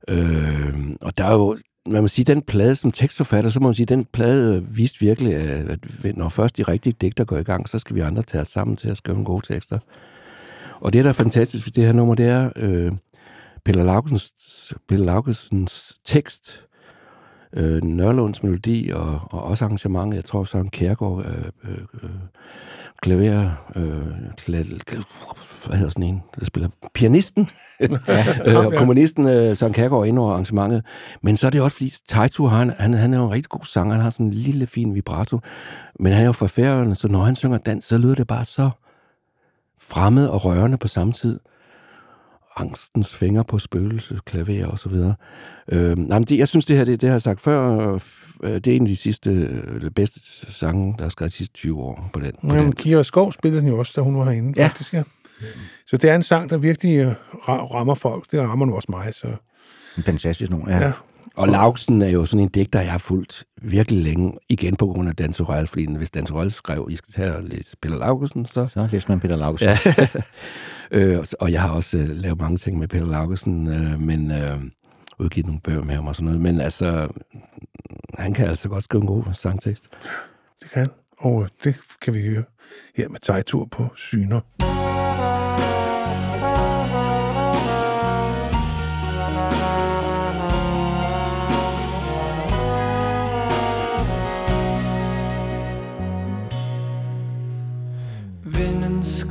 Øh, og der er jo, man må sige, den plade som tekstforfatter, så må man sige, den plade øh, viste virkelig, at når først de rigtige digter går i gang, så skal vi andre tage os sammen til at skrive nogle gode tekster. Og det, der er fantastisk ved det her nummer, det er øh, Pelle Laugensens, Pelle Laugesens tekst, øh, Nørlunds melodi og, og også arrangementet. Jeg tror, Søren Kærgaard, øh, øh, øh, klaver, øh, kla, hvad hedder sådan en, der spiller pianisten, øh, og komponisten øh, Søren Kærgaard ind over arrangementet. Men så er det også, fordi Taito, han, han, han er jo en rigtig god sanger, han har sådan en lille, fin vibrato, men han er jo fra Færøerne, så når han synger dans, så lyder det bare så fremmed og rørende på samme tid. Angstens fingre på spøgelse, klaver og så videre. Øh, nej, men det, jeg synes, det her, det, det har jeg sagt før, øh, det er en af de sidste, øh, det bedste sange, der er skrevet de sidste 20 år på den. På Jamen, den. Kira Skov spillede den jo også, da hun var herinde, Ja. faktisk, ja. Så det er en sang, der virkelig øh, ra- rammer folk. Det rammer nu også mig, så... En fantastisk nummer, ja. Ja. Og Lauksen er jo sådan en digter, jeg har fulgt virkelig længe, igen på grund af Danse Røl, fordi hvis Danse Røl skrev, I skal tage og læse Peter Laugesen, så... Så læser man Peter Laugesen. Ja. øh, og jeg har også øh, lavet mange ting med Peter Laugesen, øh, men øh, udgivet nogle bøger med ham og sådan noget, men altså, han kan altså godt skrive en god sangtekst. Det kan. Og øh, det kan vi høre her med tegtur på Syner.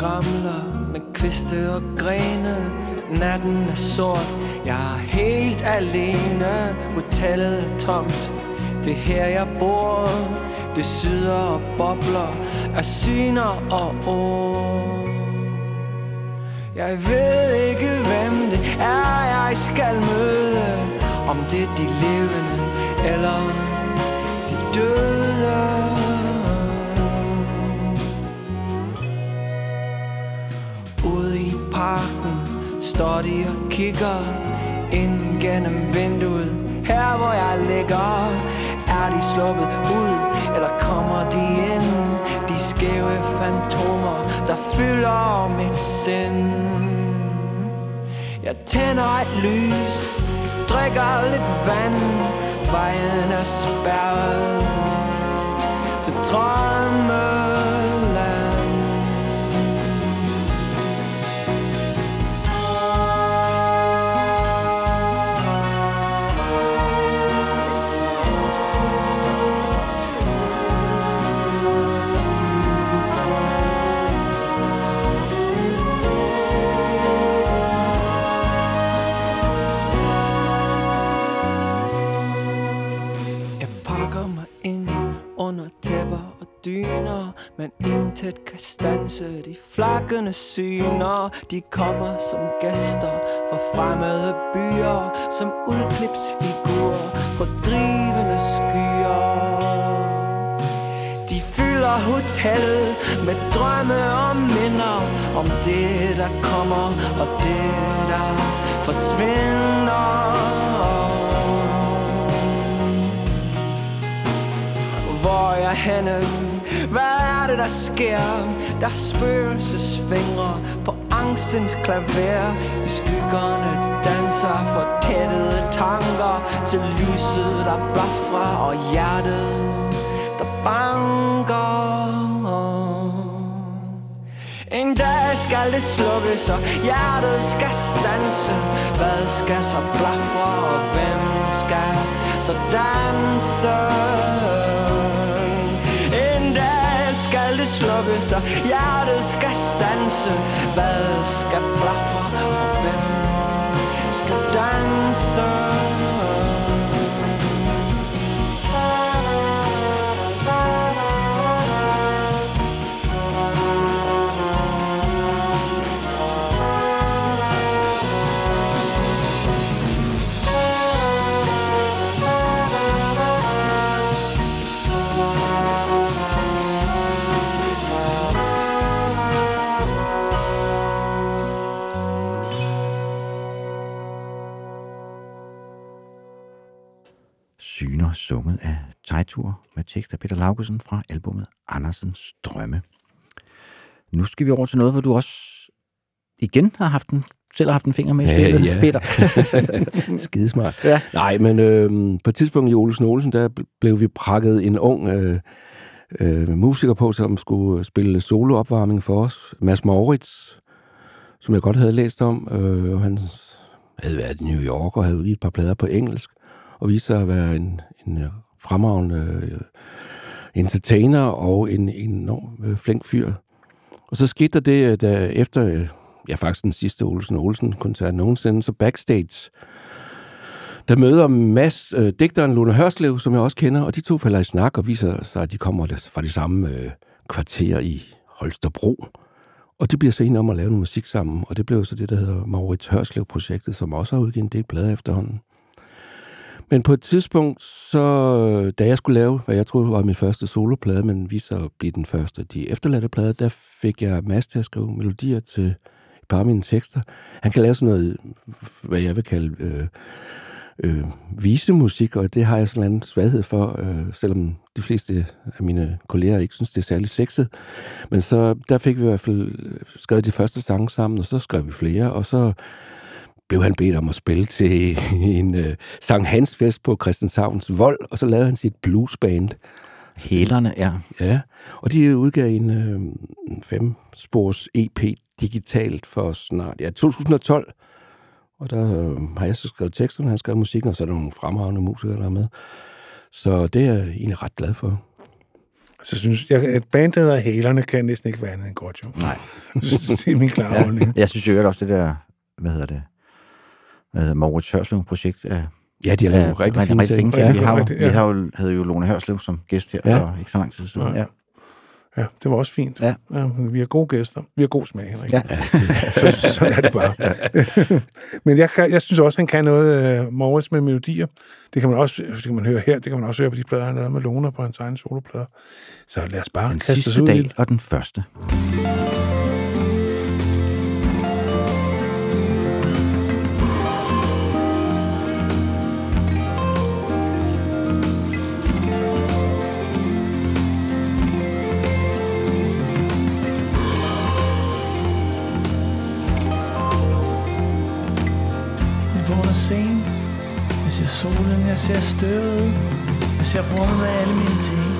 Skramler med kviste og grene. Natten er sort, jeg er helt alene. Hotellet er tomt, det er her jeg bor. Det syder og bobler af syner og ord. Jeg ved ikke hvem det er jeg skal møde. Om det er de levende eller de døde. Parken står de og kigger ind gennem vinduet. Her hvor jeg ligger Er de sluppet ud, eller kommer de ind? De skæve fantomer, der fylder mit sind. Jeg tænder et lys, drikker lidt vand Vejen er spærret. Til drømme Men intet kan stanse de flakkende syner. De kommer som gæster fra fremmede byer Som udklipsfigurer på drivende skyer. De fylder hotel med drømme og minder Om det der kommer og det der forsvinder. Hvor er jeg henne? Hvad det, der sker? Der er spøgelsesfingre på angstens klaver I skyggerne danser fortættede tanker Til lyset, der blafrer og hjertet, der banker en dag skal det slukkes, og hjertet skal stanse Hvad skal så blafre, og hvem skal så danse? Skal så hjertet skal stanse Hvad skal blafre, og hvem skal danse? Tejtur med tekst af Peter Laugesen fra albumet Andersens Drømme. Nu skal vi over til noget, hvor du også igen har haft en, selv har haft en finger med i spillet, Peter. Skidesmart. Ja. Nej, men øh, på et tidspunkt i Olsen Olsen, der blev vi prakket en ung øh, øh, musiker på, som skulle spille soloopvarmning for os. Mads Moritz, som jeg godt havde læst om. Øh, og han havde været i New York og havde udgivet et par plader på engelsk, og viste sig at være en, en øh, fremragende øh, entertainer og en enorm øh, flink fyr. Og så skete der det, øh, da efter, ja faktisk den sidste Olsen Olsen-koncert nogensinde, så backstage, der møder Mads, øh, digteren Luna Hørslev, som jeg også kender, og de to falder i snak og viser sig, at de kommer fra de samme øh, kvarter i Holstebro. Og de bliver så enige om at lave noget musik sammen, og det blev så det, der hedder Maurits Hørslev-projektet, som også har udgivet en del plader efterhånden. Men på et tidspunkt, så, da jeg skulle lave, hvad jeg troede var min første soloplade, men viste sig at blive den første de efterladte plade, der fik jeg Mads til at skrive melodier til et par af mine tekster. Han kan lave sådan noget, hvad jeg vil kalde øh, øh, visemusik, og det har jeg sådan en svaghed for, øh, selvom de fleste af mine kolleger ikke synes, det er særlig sexet. Men så der fik vi i hvert fald skrevet de første sange sammen, og så skrev vi flere, og så blev han bedt om at spille til en uh, Sankt Hans fest på Christianshavns Vold, og så lavede han sit bluesband. Hælerne, ja. Ja, og de udgav en øh, fem-spors EP digitalt for snart, ja, 2012. Og der øh, har jeg så skrevet teksterne, han har skrevet musikken, og så er der nogle fremragende musikere, der er med. Så det er jeg egentlig ret glad for. Så synes jeg, et band, der hedder Hælerne, kan næsten ikke være andet end godt, jo. Nej. det er min klare ja. holdning. Jeg synes jo også, det der, hvad hedder det, hedder Moritz Hørslev-projekt er, Ja, de har lavet er rigtig fine ting. Ja, vi, Ja, har, jo, rigtigt, vi ja. har jo, havde jo Lone Hørslev som gæst her Ja. for ikke så lang tid siden. Ja. Ja, det var også fint. Ja. ja vi har gode gæster. Vi har god smag, Henrik. Ja. så, sådan er det bare. men jeg, kan, jeg synes også, han kan noget uh, Morris med melodier. Det kan man også det kan man høre her. Det kan man også høre på de plader, han lavede med Lone på hans egen soloplader. Så lad os bare Den kaste os sidste ud i dag og den første. Ser støvet Jeg ser rummet med alle mine ting.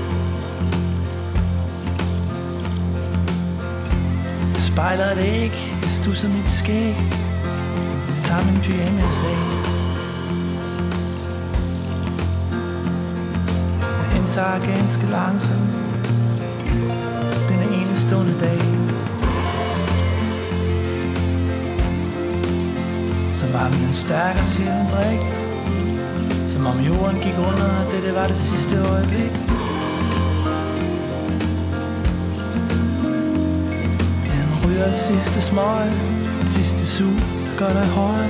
Jeg spejler et æg Jeg stusser mit skæg? Jeg tager min pyjamas af Jeg indtager ganske langsomt. Denne enestående dag. Så var den en stærk og sjælden drik. Som om jorden gik under Og det, det var det sidste øjeblik. Han ryger sidste smøg Den sidste sug, der gør dig høj.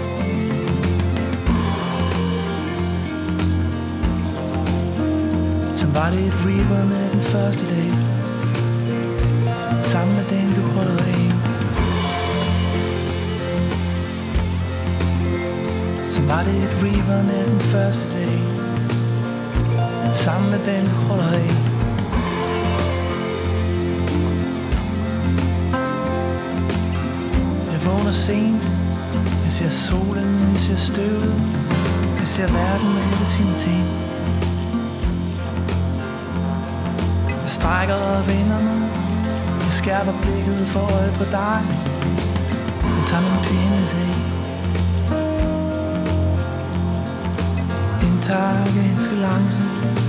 Som var det et reaper med den første dag. Samme med du holder af Somebody var et river med den første dag Sammen med den du holder af Jeg vågner sent. Jeg ser solen, jeg ser støvet. Jeg ser verden med alle sine ting. Jeg strækker og vender mig Jeg skærper blikket for øje på dig. Jeg tager min penis af indtager ganske langsomt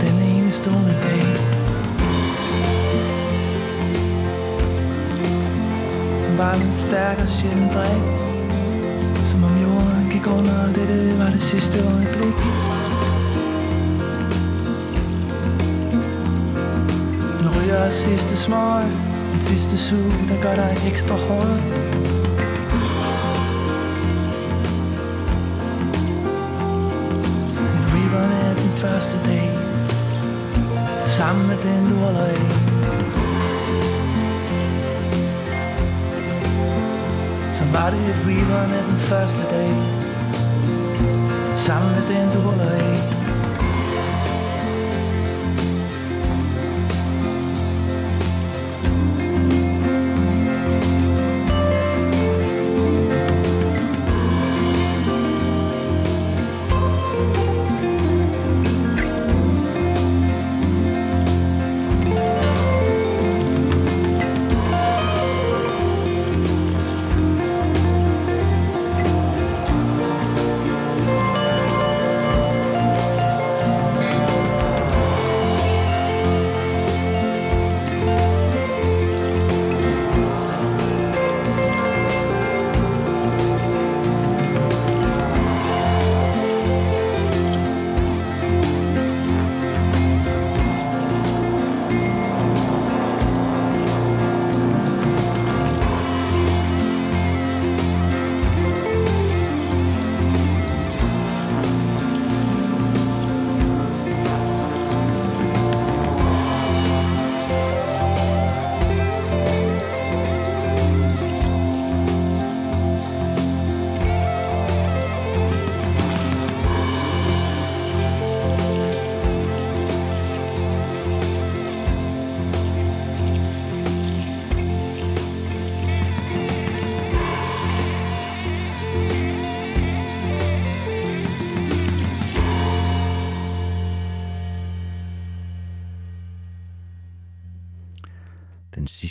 Den enestående dag. Som var den stærke og sjældent drik Som om jorden gik under og Dette var det sidste øjeblik. En ryger sidste smøg En sidste sug, der gør dig ekstra høj. Første dag. Sammen med den du holder af. Så var det et reaperen af den første dag. Sammen med den du holder af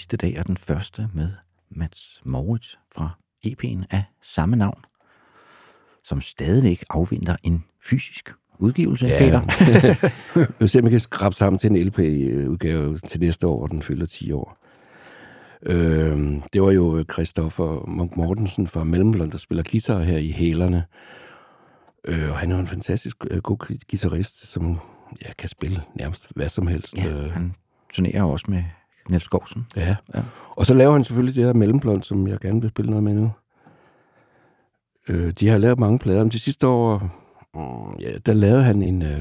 sidste dag og den første med Mats Moritz fra EP'en af samme navn, som stadigvæk afventer en fysisk udgivelse, Ja. Peter. Jeg vil se, om jeg kan skrabe sammen til en LP-udgave til næste år, hvor den fylder 10 år. Øh, det var jo Christoffer Munk Mortensen fra Mellemland, der spiller guitar her i Hælerne. Øh, og han er jo en fantastisk øh, god gu- guitarist, som ja, kan spille nærmest hvad som helst. Ja, Øh, han turnerer også med Niels Skovsen. Ja. Ja. Og så laver han selvfølgelig det her mellemblond, som jeg gerne vil spille noget med nu. Øh, de har lavet mange plader, men de sidste år, mm, ja, der lavede han en, øh,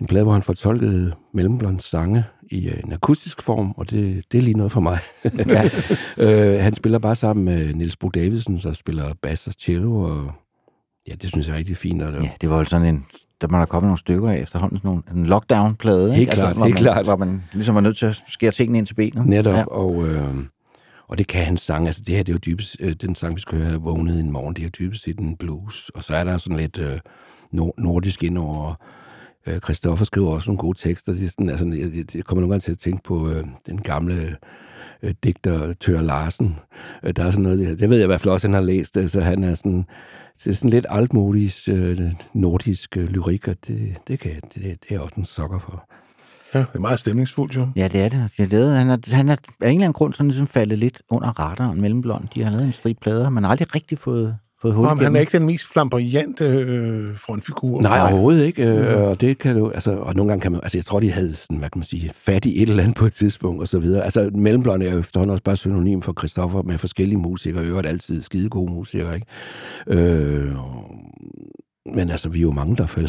en plade, hvor han fortolkede mellemblonds sange i øh, en akustisk form, og det, det er lige noget for mig. Ja. øh, han spiller bare sammen med Niels Bo Davidsen, der spiller bass og cello, og ja, det synes jeg er rigtig fint. Og, Ja, det var jo sådan en, der må der komme nogle stykker af efterhånden, sådan nogle, en lockdown-plade. ikke? Helt klart, hvor helt man, klart. Hvor man ligesom var nødt til at skære tingene ind til benet. Netop, Ja. og, øh, og det kan hans sang. Altså det her, det er jo dybest, øh, den sang, vi skal høre, Vågnede en morgen, det er jo dybest set en blues. Og så er der sådan lidt øh, nord- nordisk indover. Øh, Christoffer skriver også nogle gode tekster. Det er sådan, altså, jeg, jeg kommer nogle gange til at tænke på øh, den gamle øh, digter Tør Larsen. Øh, der er sådan noget, det, det ved jeg i hvert fald også, han har læst, øh, så han er sådan, det er sådan lidt altmodisk øh, nordisk øh, lyrik, og det, det, kan, jeg- det, det er jeg også en sokker for. Ja, det er meget stemningsfuldt jo. Ja, det er det. De har lavet, han, er, han er af en eller anden grund sådan ligesom faldet lidt under radaren mellemblond. De har lavet en stribe plader, man har aldrig rigtig fået, fået hul Nå, men han er ikke den mest flamboyante øh, frontfigur. Nej, overhovedet ikke. Øh, og det kan du, altså, og nogle gange kan man, altså jeg tror, de havde sådan, hvad kan man sige, fat i et eller andet på et tidspunkt, og så videre. Altså, Mellemblond er jo efterhånden også bare synonym for Christoffer med forskellige musikere, i øvrigt altid skide gode musikere, ikke? Øh, men altså, vi er jo mange, der for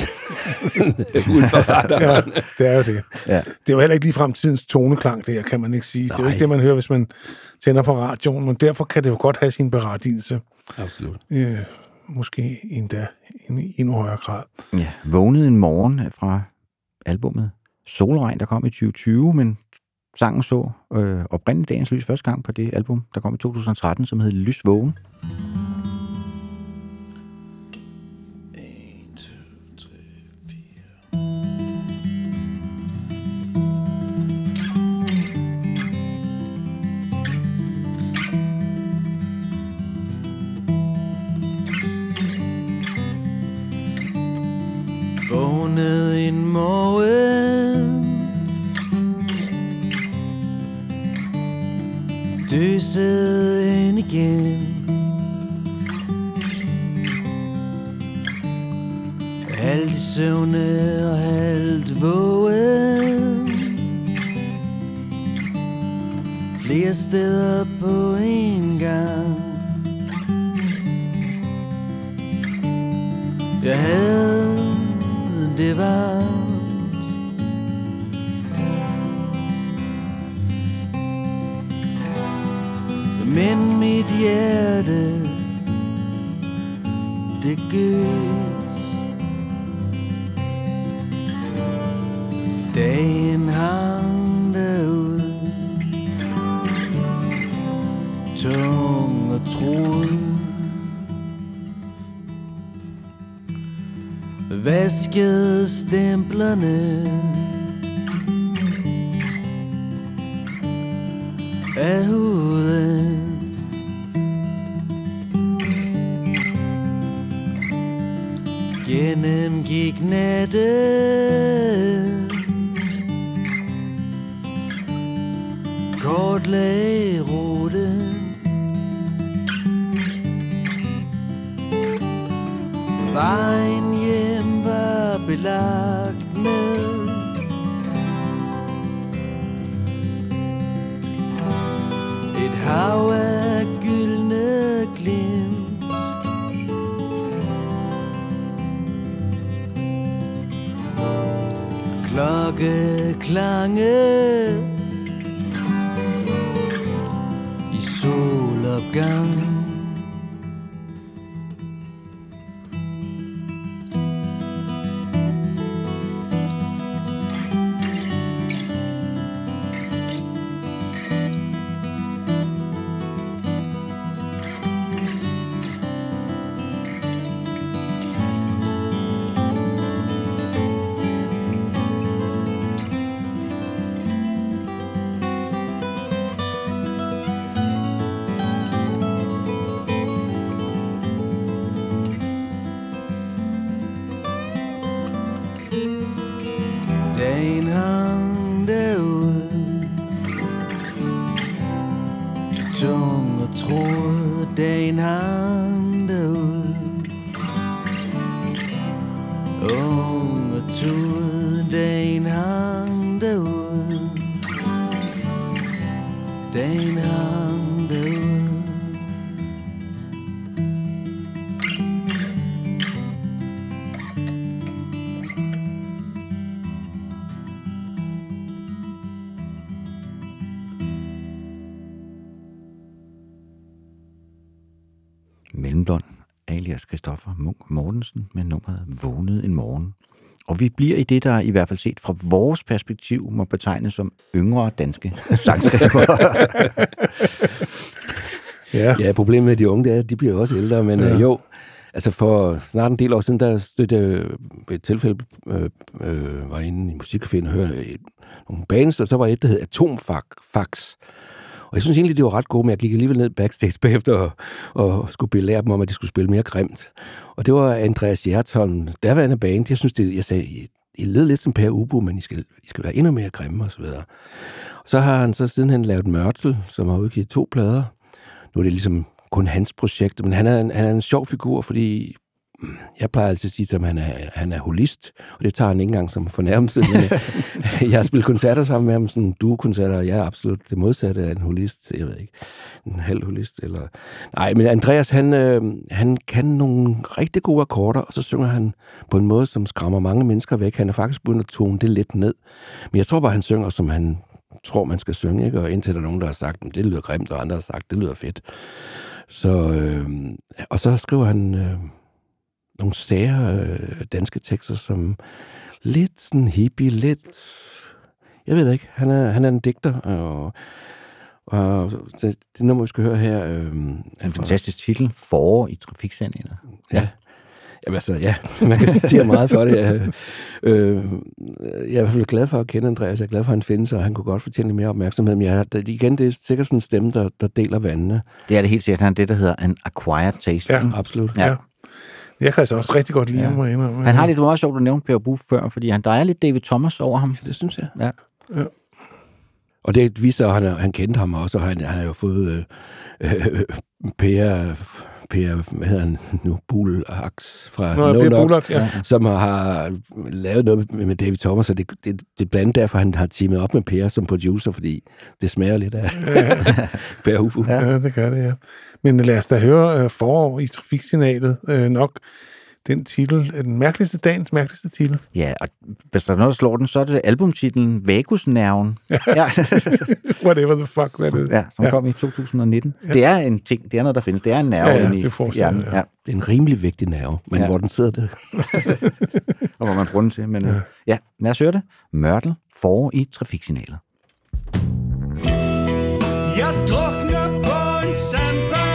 ja, det er jo det. Ja. Det er jo heller ikke lige fremtidens toneklang, det her, kan man ikke sige. Det er jo Nej. ikke det, man hører, hvis man tænder for radioen, men derfor kan det jo godt have sin berettigelse. Absolut. Øh, måske endda i endnu højere grad. Ja, vågnede en morgen fra albumet Solregn, der kom i 2020, men sangen så øh, oprindeligt dagens lys første gang på det album, der kom i 2013, som hed Lys Vågen. you. Bliver i det, der i hvert fald set fra vores perspektiv må betegnes som yngre danske sangskrivere. Ja. ja, problemet med de unge, det er, at de bliver også ældre, men Ja. øh, jo, altså for snart en del år siden, der stødte jeg ved et tilfælde, øh, øh, var inde i musikcaféen og hørte et, nogle bands, og så var et, der hed Atomfax. Og jeg synes egentlig, det var ret godt, men jeg gik alligevel ned backstage bagefter og, og skulle belære dem om, at de skulle spille mere grimt. Og det var Andreas Hjertholm, derværende band. Jeg synes, det, jeg sagde, I, I lød lidt som Per Ubo, men I skal, I skal være endnu mere grimme og så videre. Og så har han så sidenhen lavet Mørtel, som har udgivet to plader. Nu er det ligesom kun hans projekt, men han er en, han er en sjov figur, fordi jeg plejer altid at sige at han er, han er holist, og det tager han ikke engang som fornærmelse. Men, øh, jeg har spillet koncerter sammen med ham, sådan duo-koncerter, og jeg er absolut det modsatte af en holist, jeg ved ikke, en halv holist, eller... Nej, men Andreas, han, øh, han kan nogle rigtig gode akkorder, og så synger han på en måde, som skræmmer mange mennesker væk. Han er faktisk begyndt at tone det lidt ned. Men jeg tror bare, han synger, som han tror, man skal synge, ikke? og indtil der er nogen, der har sagt, at det lyder grimt, og andre har sagt, det lyder fedt. Så, øh, og så skriver han øh, nogle sære øh, danske tekster, som lidt sådan hippie, lidt... Jeg ved ikke. Han er, han er en digter, og, og det, det nummer, vi skal høre her... Øh, En fantastisk titel, Forår i trafiksandinger. Ja. Jamen altså, ja, man kan citere meget for det. Øh, øh, jeg er i hvert fald glad for at kende Andreas. Jeg er glad for, at han findes, og han kunne godt fortjene lidt mere opmærksomhed. Men jeg, det, igen, det er sikkert sådan en stemme, der, der deler vandene. Det er det helt sikkert. Han er det, der hedder en acquired taste. Ja, absolut. Ja. Ja. Jeg kan altså også rigtig godt lide Ja. ham. må jeg indrømme. Han har lidt meget sjovt at nævne Per Buff før, fordi han, der er lidt David Thomas over ham. Ja, det synes jeg. Ja. Ja. Og det viser, at han, han kendte ham også, og han, han har jo fået øh, øh, Per, Per, hvad hedder han nu, Bulaks fra Nå, No Per Nox, Bulak, ja. som har lavet noget med, David Thomas, og det, det, det er blandt andet derfor, han har teamet op med Per som producer, fordi det smager lidt af Per Hufu. Ja. ja, det gør det, ja. Men lad os da høre øh, forår i trafiksignalet. Øh, nok den titel, er den mærkeligste dagens mærkeligste titel. Ja, og hvis der er noget, der slår den, så er det albumtitlen Vagusnerven. Ja. Whatever the fuck that is. ja, som ja. kom i 2019. Ja. Det er en ting, det er noget, der findes. Det er en nerve Ja, ja, inde i hjernen. ja. Ja. Det er en rimelig vigtig nerve, men Ja. ja. hvor den sidder det. Og hvor man bruger den til. Men, ja. ja, lad os høre det. Mørtel forår i trafiksignalet. Jeg drukner på en sandbanke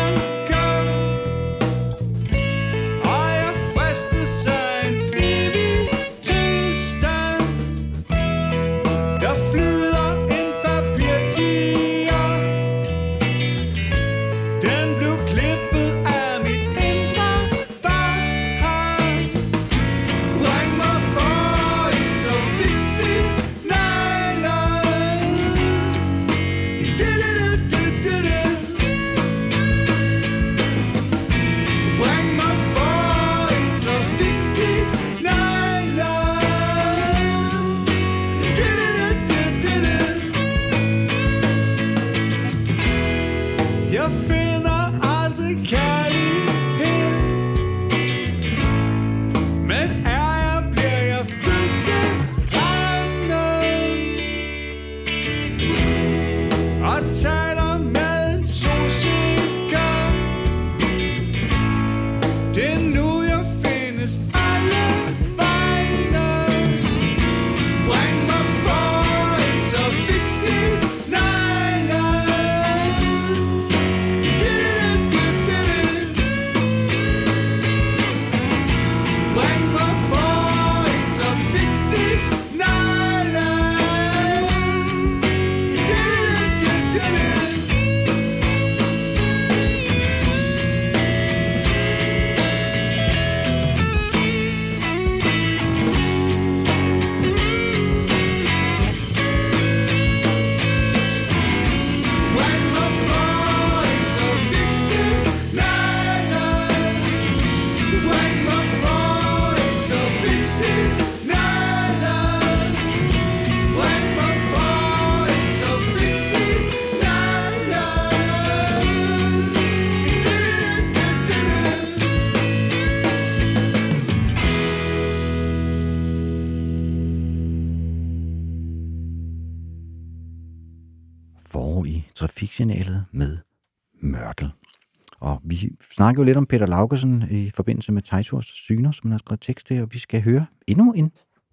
snakkede jo lidt om Peter Laugesen i forbindelse med Tejtors Syner, som han har skrevet tekst til, og vi skal høre endnu en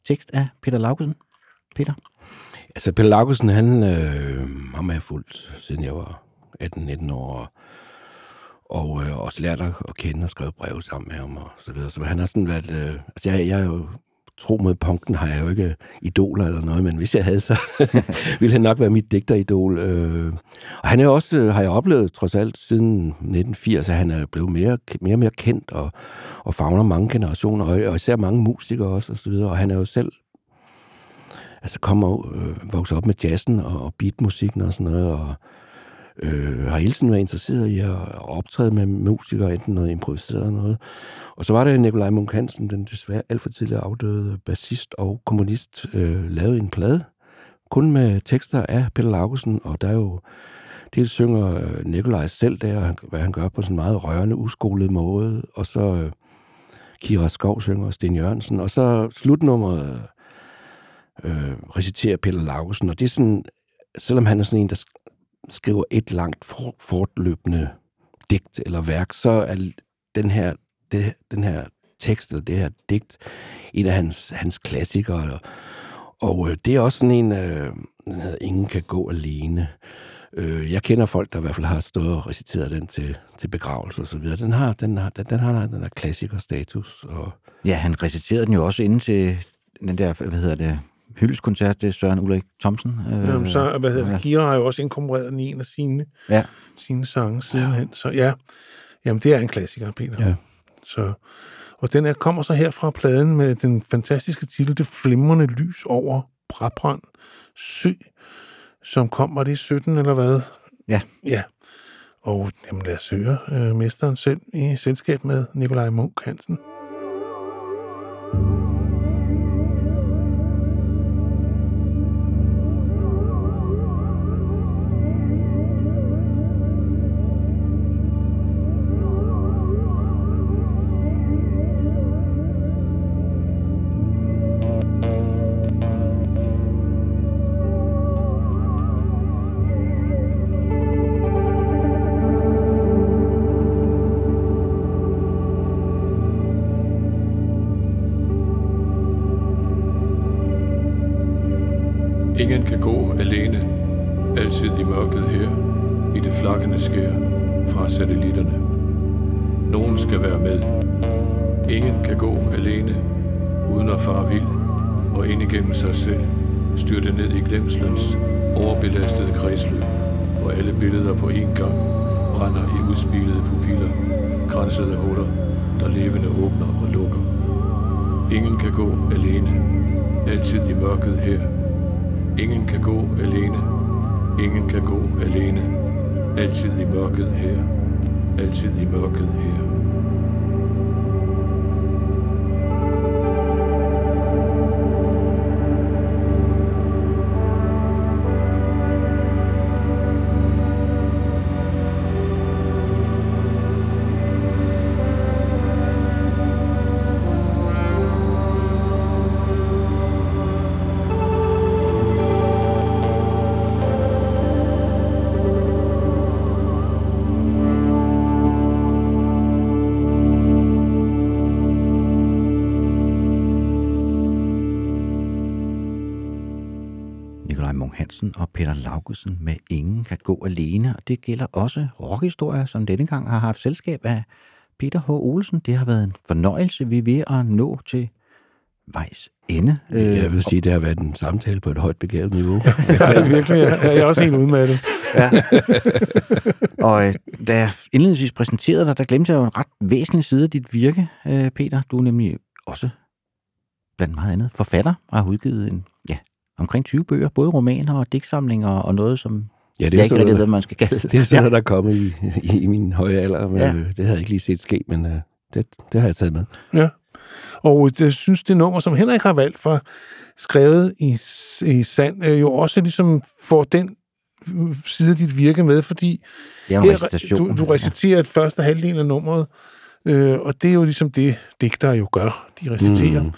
tekst af Peter Laugesen. Peter? Altså, Peter Laugesen, han øh, ham har jeg fulgt, siden jeg var 18-19 år, og, og øh, også lært at, at kende og skrevet breve sammen med ham, og så videre. Så han har sådan været... Øh, altså, jeg, jeg er jo tro mod punken har jeg jo ikke øh, idoler eller noget, men hvis jeg havde, så ville han nok være mit digteridol. Øh. Og han er også, øh, har jeg oplevet trods alt siden 1980, at han er blevet mere, mere og mere kendt og, og fagner mange generationer, og, og især mange musikere også, og så videre. Og han er jo selv altså kommer øh, vokset op med jazzen og, og beatmusikken og sådan noget, og øh, har hele tiden været interesseret i at optræde med musikere, enten noget improviseret noget. Og så var der Nikolaj Munk Hansen, den desværre alt for tidligere afdøde bassist og komponist, øh, lavede en plade, kun med tekster af Peter Laugesen, og der er jo dels synger øh, Nikolaj selv der, hvad han gør på sådan en meget rørende, uskolet måde, og så øh, Kira Skov synger Sten Jørgensen, og så slutnummeret øh, reciterer Peter Laugesen, og det er sådan, selvom han er sådan en, der skriver et langt for, fortløbende digt eller værk, så er den her, det, den her tekst eller det her digt en af hans, hans klassikere. Og, og øh, det er også sådan en, øh, den hedder Ingen kan gå alene. Øh, jeg kender folk, der i hvert fald har stået og reciteret den til, til begravelse og så videre. Den har, den har, den, den har den der klassikerstatus. Og... Ja, han reciterede den jo også inden til den der, hvad hedder det, hyldeskoncert til Søren Ulrik Thomsen. Øh, Jamen, så, hvad hedder det, Kira har jo også inkorporeret den i en af sine, ja. sine sange sidenhen. Så ja, jamen det er en klassiker, Peter. Ja. Så, og den er, kommer så her fra pladen med den fantastiske titel, Det flimrende lys over Brabrand Sø, som kom, var det i 17 eller hvad? Ja. Ja. Og jamen, lad os høre øh, mesteren selv i selskab med Nikolaj Munk Hansen. Altid i mørket her, Ingen kan gå alene. Ingen kan gå alene. Altid i mørket her. Altid i mørket her. Laugesen med Ingen kan gå alene. Og det gælder også rockhistorier, som denne gang har haft selskab af Peter H. Olsen. Det har været en fornøjelse, vi er ved at nå til vejs ende. Jeg vil sige, det har været en samtale på et højt begavet niveau. det er det virkelig. Jeg er også helt udmattet. Ja. og øh, da jeg indledningsvis præsenterede dig, der glemte jeg jo en ret væsentlig side af dit virke, øh, Peter. Du er nemlig også blandt meget andet forfatter og har udgivet en, ja, omkring 20 bøger, både romaner og digtsamlinger og noget, som Ja, det jeg er ikke sådan rigtig ved, man skal kalde det. Det er sådan ja. noget, der er kommet i, i, i min høje alder, men Ja. ja. det havde jeg ikke lige set ske, men uh, det, det har jeg taget med. Ja. Og jeg synes, det nummer, som Henrik har valgt for, skrevet i, i sand, øh, jo også ligesom får den side af dit virke med, fordi er recitation. du, du reciterer et første halvdel af nummeret, øh, og det er jo ligesom det, digtere jo gør. De reciterer. Mm.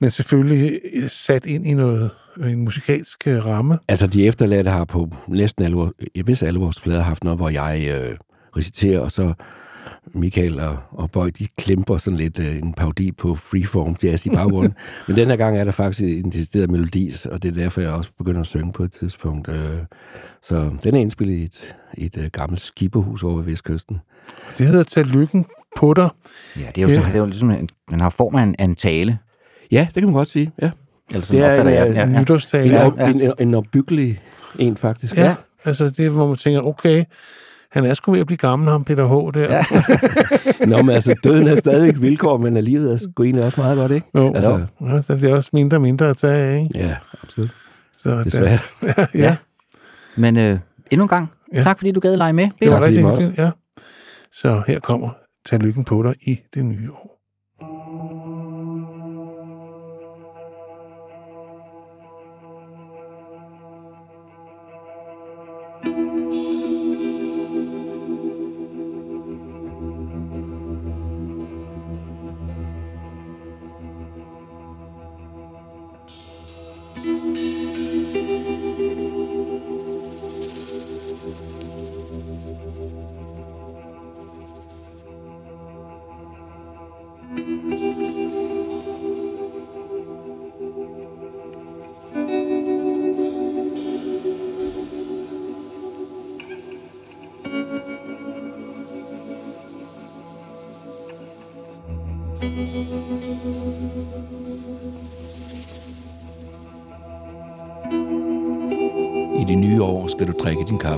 Men selvfølgelig øh, sat ind i noget en musikalsk øh, ramme. Altså, de efterladte har på næsten alle, vores- jeg vidste alle vores plader haft noget, hvor jeg øh, reciterer, og så Michael og, og Boy, de klemper sådan lidt øh, en parodi på freeform jazz i baggrunden. Men den her gang er der faktisk en decideret melodi, og det er derfor, jeg også begynder at synge på et tidspunkt. Øh, så den er indspillet i et, et øh, gammelt skibehus over ved Vestkysten. Det hedder Tag lykken på dig. Ja, det er jo, så, det er jo ligesom, en, man har form af en, af en tale. Ja, det kan man godt sige, ja. Eller sådan opfatter jeg den, ja, en, ja. nytårstale. En, Ja, op, ja. en, en opbyggelig en, faktisk. Ja, altså det er, hvor man tænker, okay, han er sgu ved at blive gammel, ham Peter H. der. Ja. Nå, men altså, døden er stadigvæk et vilkår, men alligevel er sgu egentlig også meget godt, ikke? Jo, altså, altså, ja, så bliver også mindre og mindre at tage af, ikke? Ja, absolut. Så Desværre. Der, ja, ja. Men øh, endnu en gang, ja. tak fordi du gad lege med. Det var rigtig hyggeligt, ja. Så her kommer Tag lykken på dig i det nye år.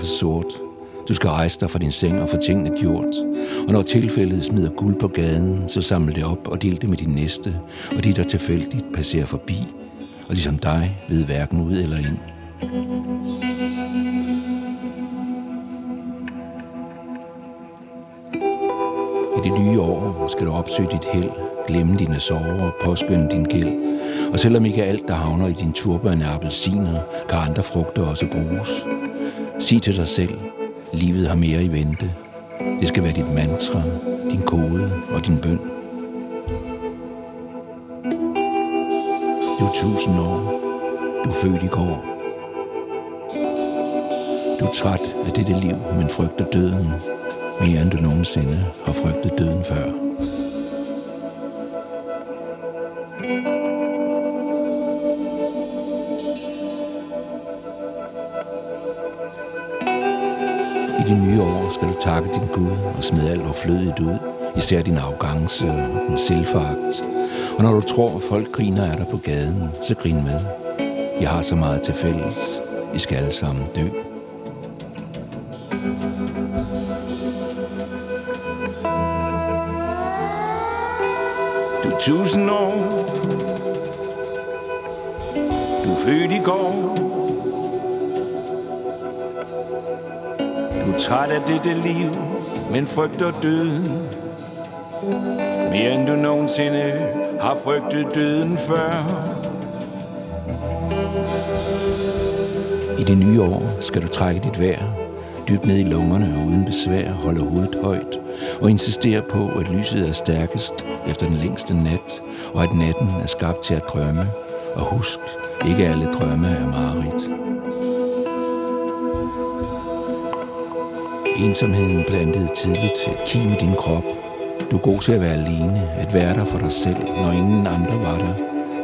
Drikke sort. Du skal rejse dig fra din seng og få tingene gjort. Og når tilfældet smider guld på gaden, så samle det op og del det med din næste, og de, der tilfældigt passerer forbi, og ligesom dig ved hverken ud eller ind. I det nye år skal du opsøge dit held, glemme dine sorger og påskynde din gæld. Og selvom ikke alt, der havner i din turban er appelsiner, kan andre frugter også bruges. Sig til dig selv, livet har mere i vente. Det skal være dit mantra, din kode og din bøn. Du er tusind år. Du er født i går. Du er træt af dette liv, men frygter døden. Mere end du nogensinde har frygtet døden før. I det nye år skal du takke din Gud og smide alt overflødigt ud. Især din arrogance og din selvfagt. Og når du tror, at folk griner af dig på gaden, så grin med. Jeg har så meget til fælles. I skal alle sammen dø. Du er tusind år Du er født i går træt af dette liv Men frygter døden Mere end du nogensinde Har frygtet døden før I det nye år skal du trække dit vejr, dybt ned i lungerne og uden besvær holde hovedet højt, og insistere på, at lyset er stærkest efter den længste nat, og at natten er skabt til at drømme. Og husk, ikke alle drømme er mareridt. Ensomheden plantede tidligt et kim i din krop. Du er god til at være alene, at være der for dig selv, når ingen andre var der.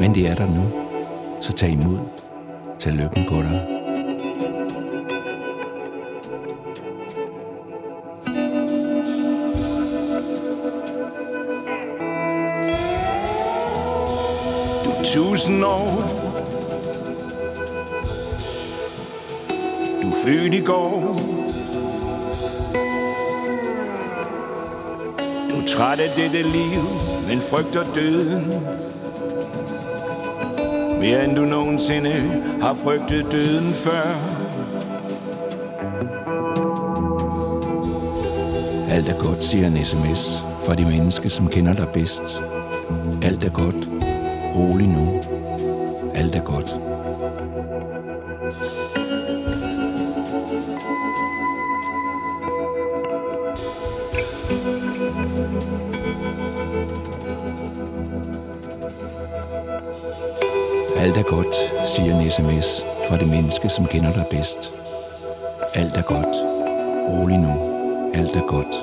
Men det er der nu. Så tag imod. Tag lykken på dig. Du er tusind år Du er født i går træt af dette liv Men frygter døden Mere end du nogensinde Har frygtet døden før Alt er godt, siger en sms fra de mennesker, som kender dig bedst. Alt er godt. Rolig nu. Alt er godt. Menneske, som kender dig bedst. Alt er godt. Rolig nu. Alt er godt. Alt er godt.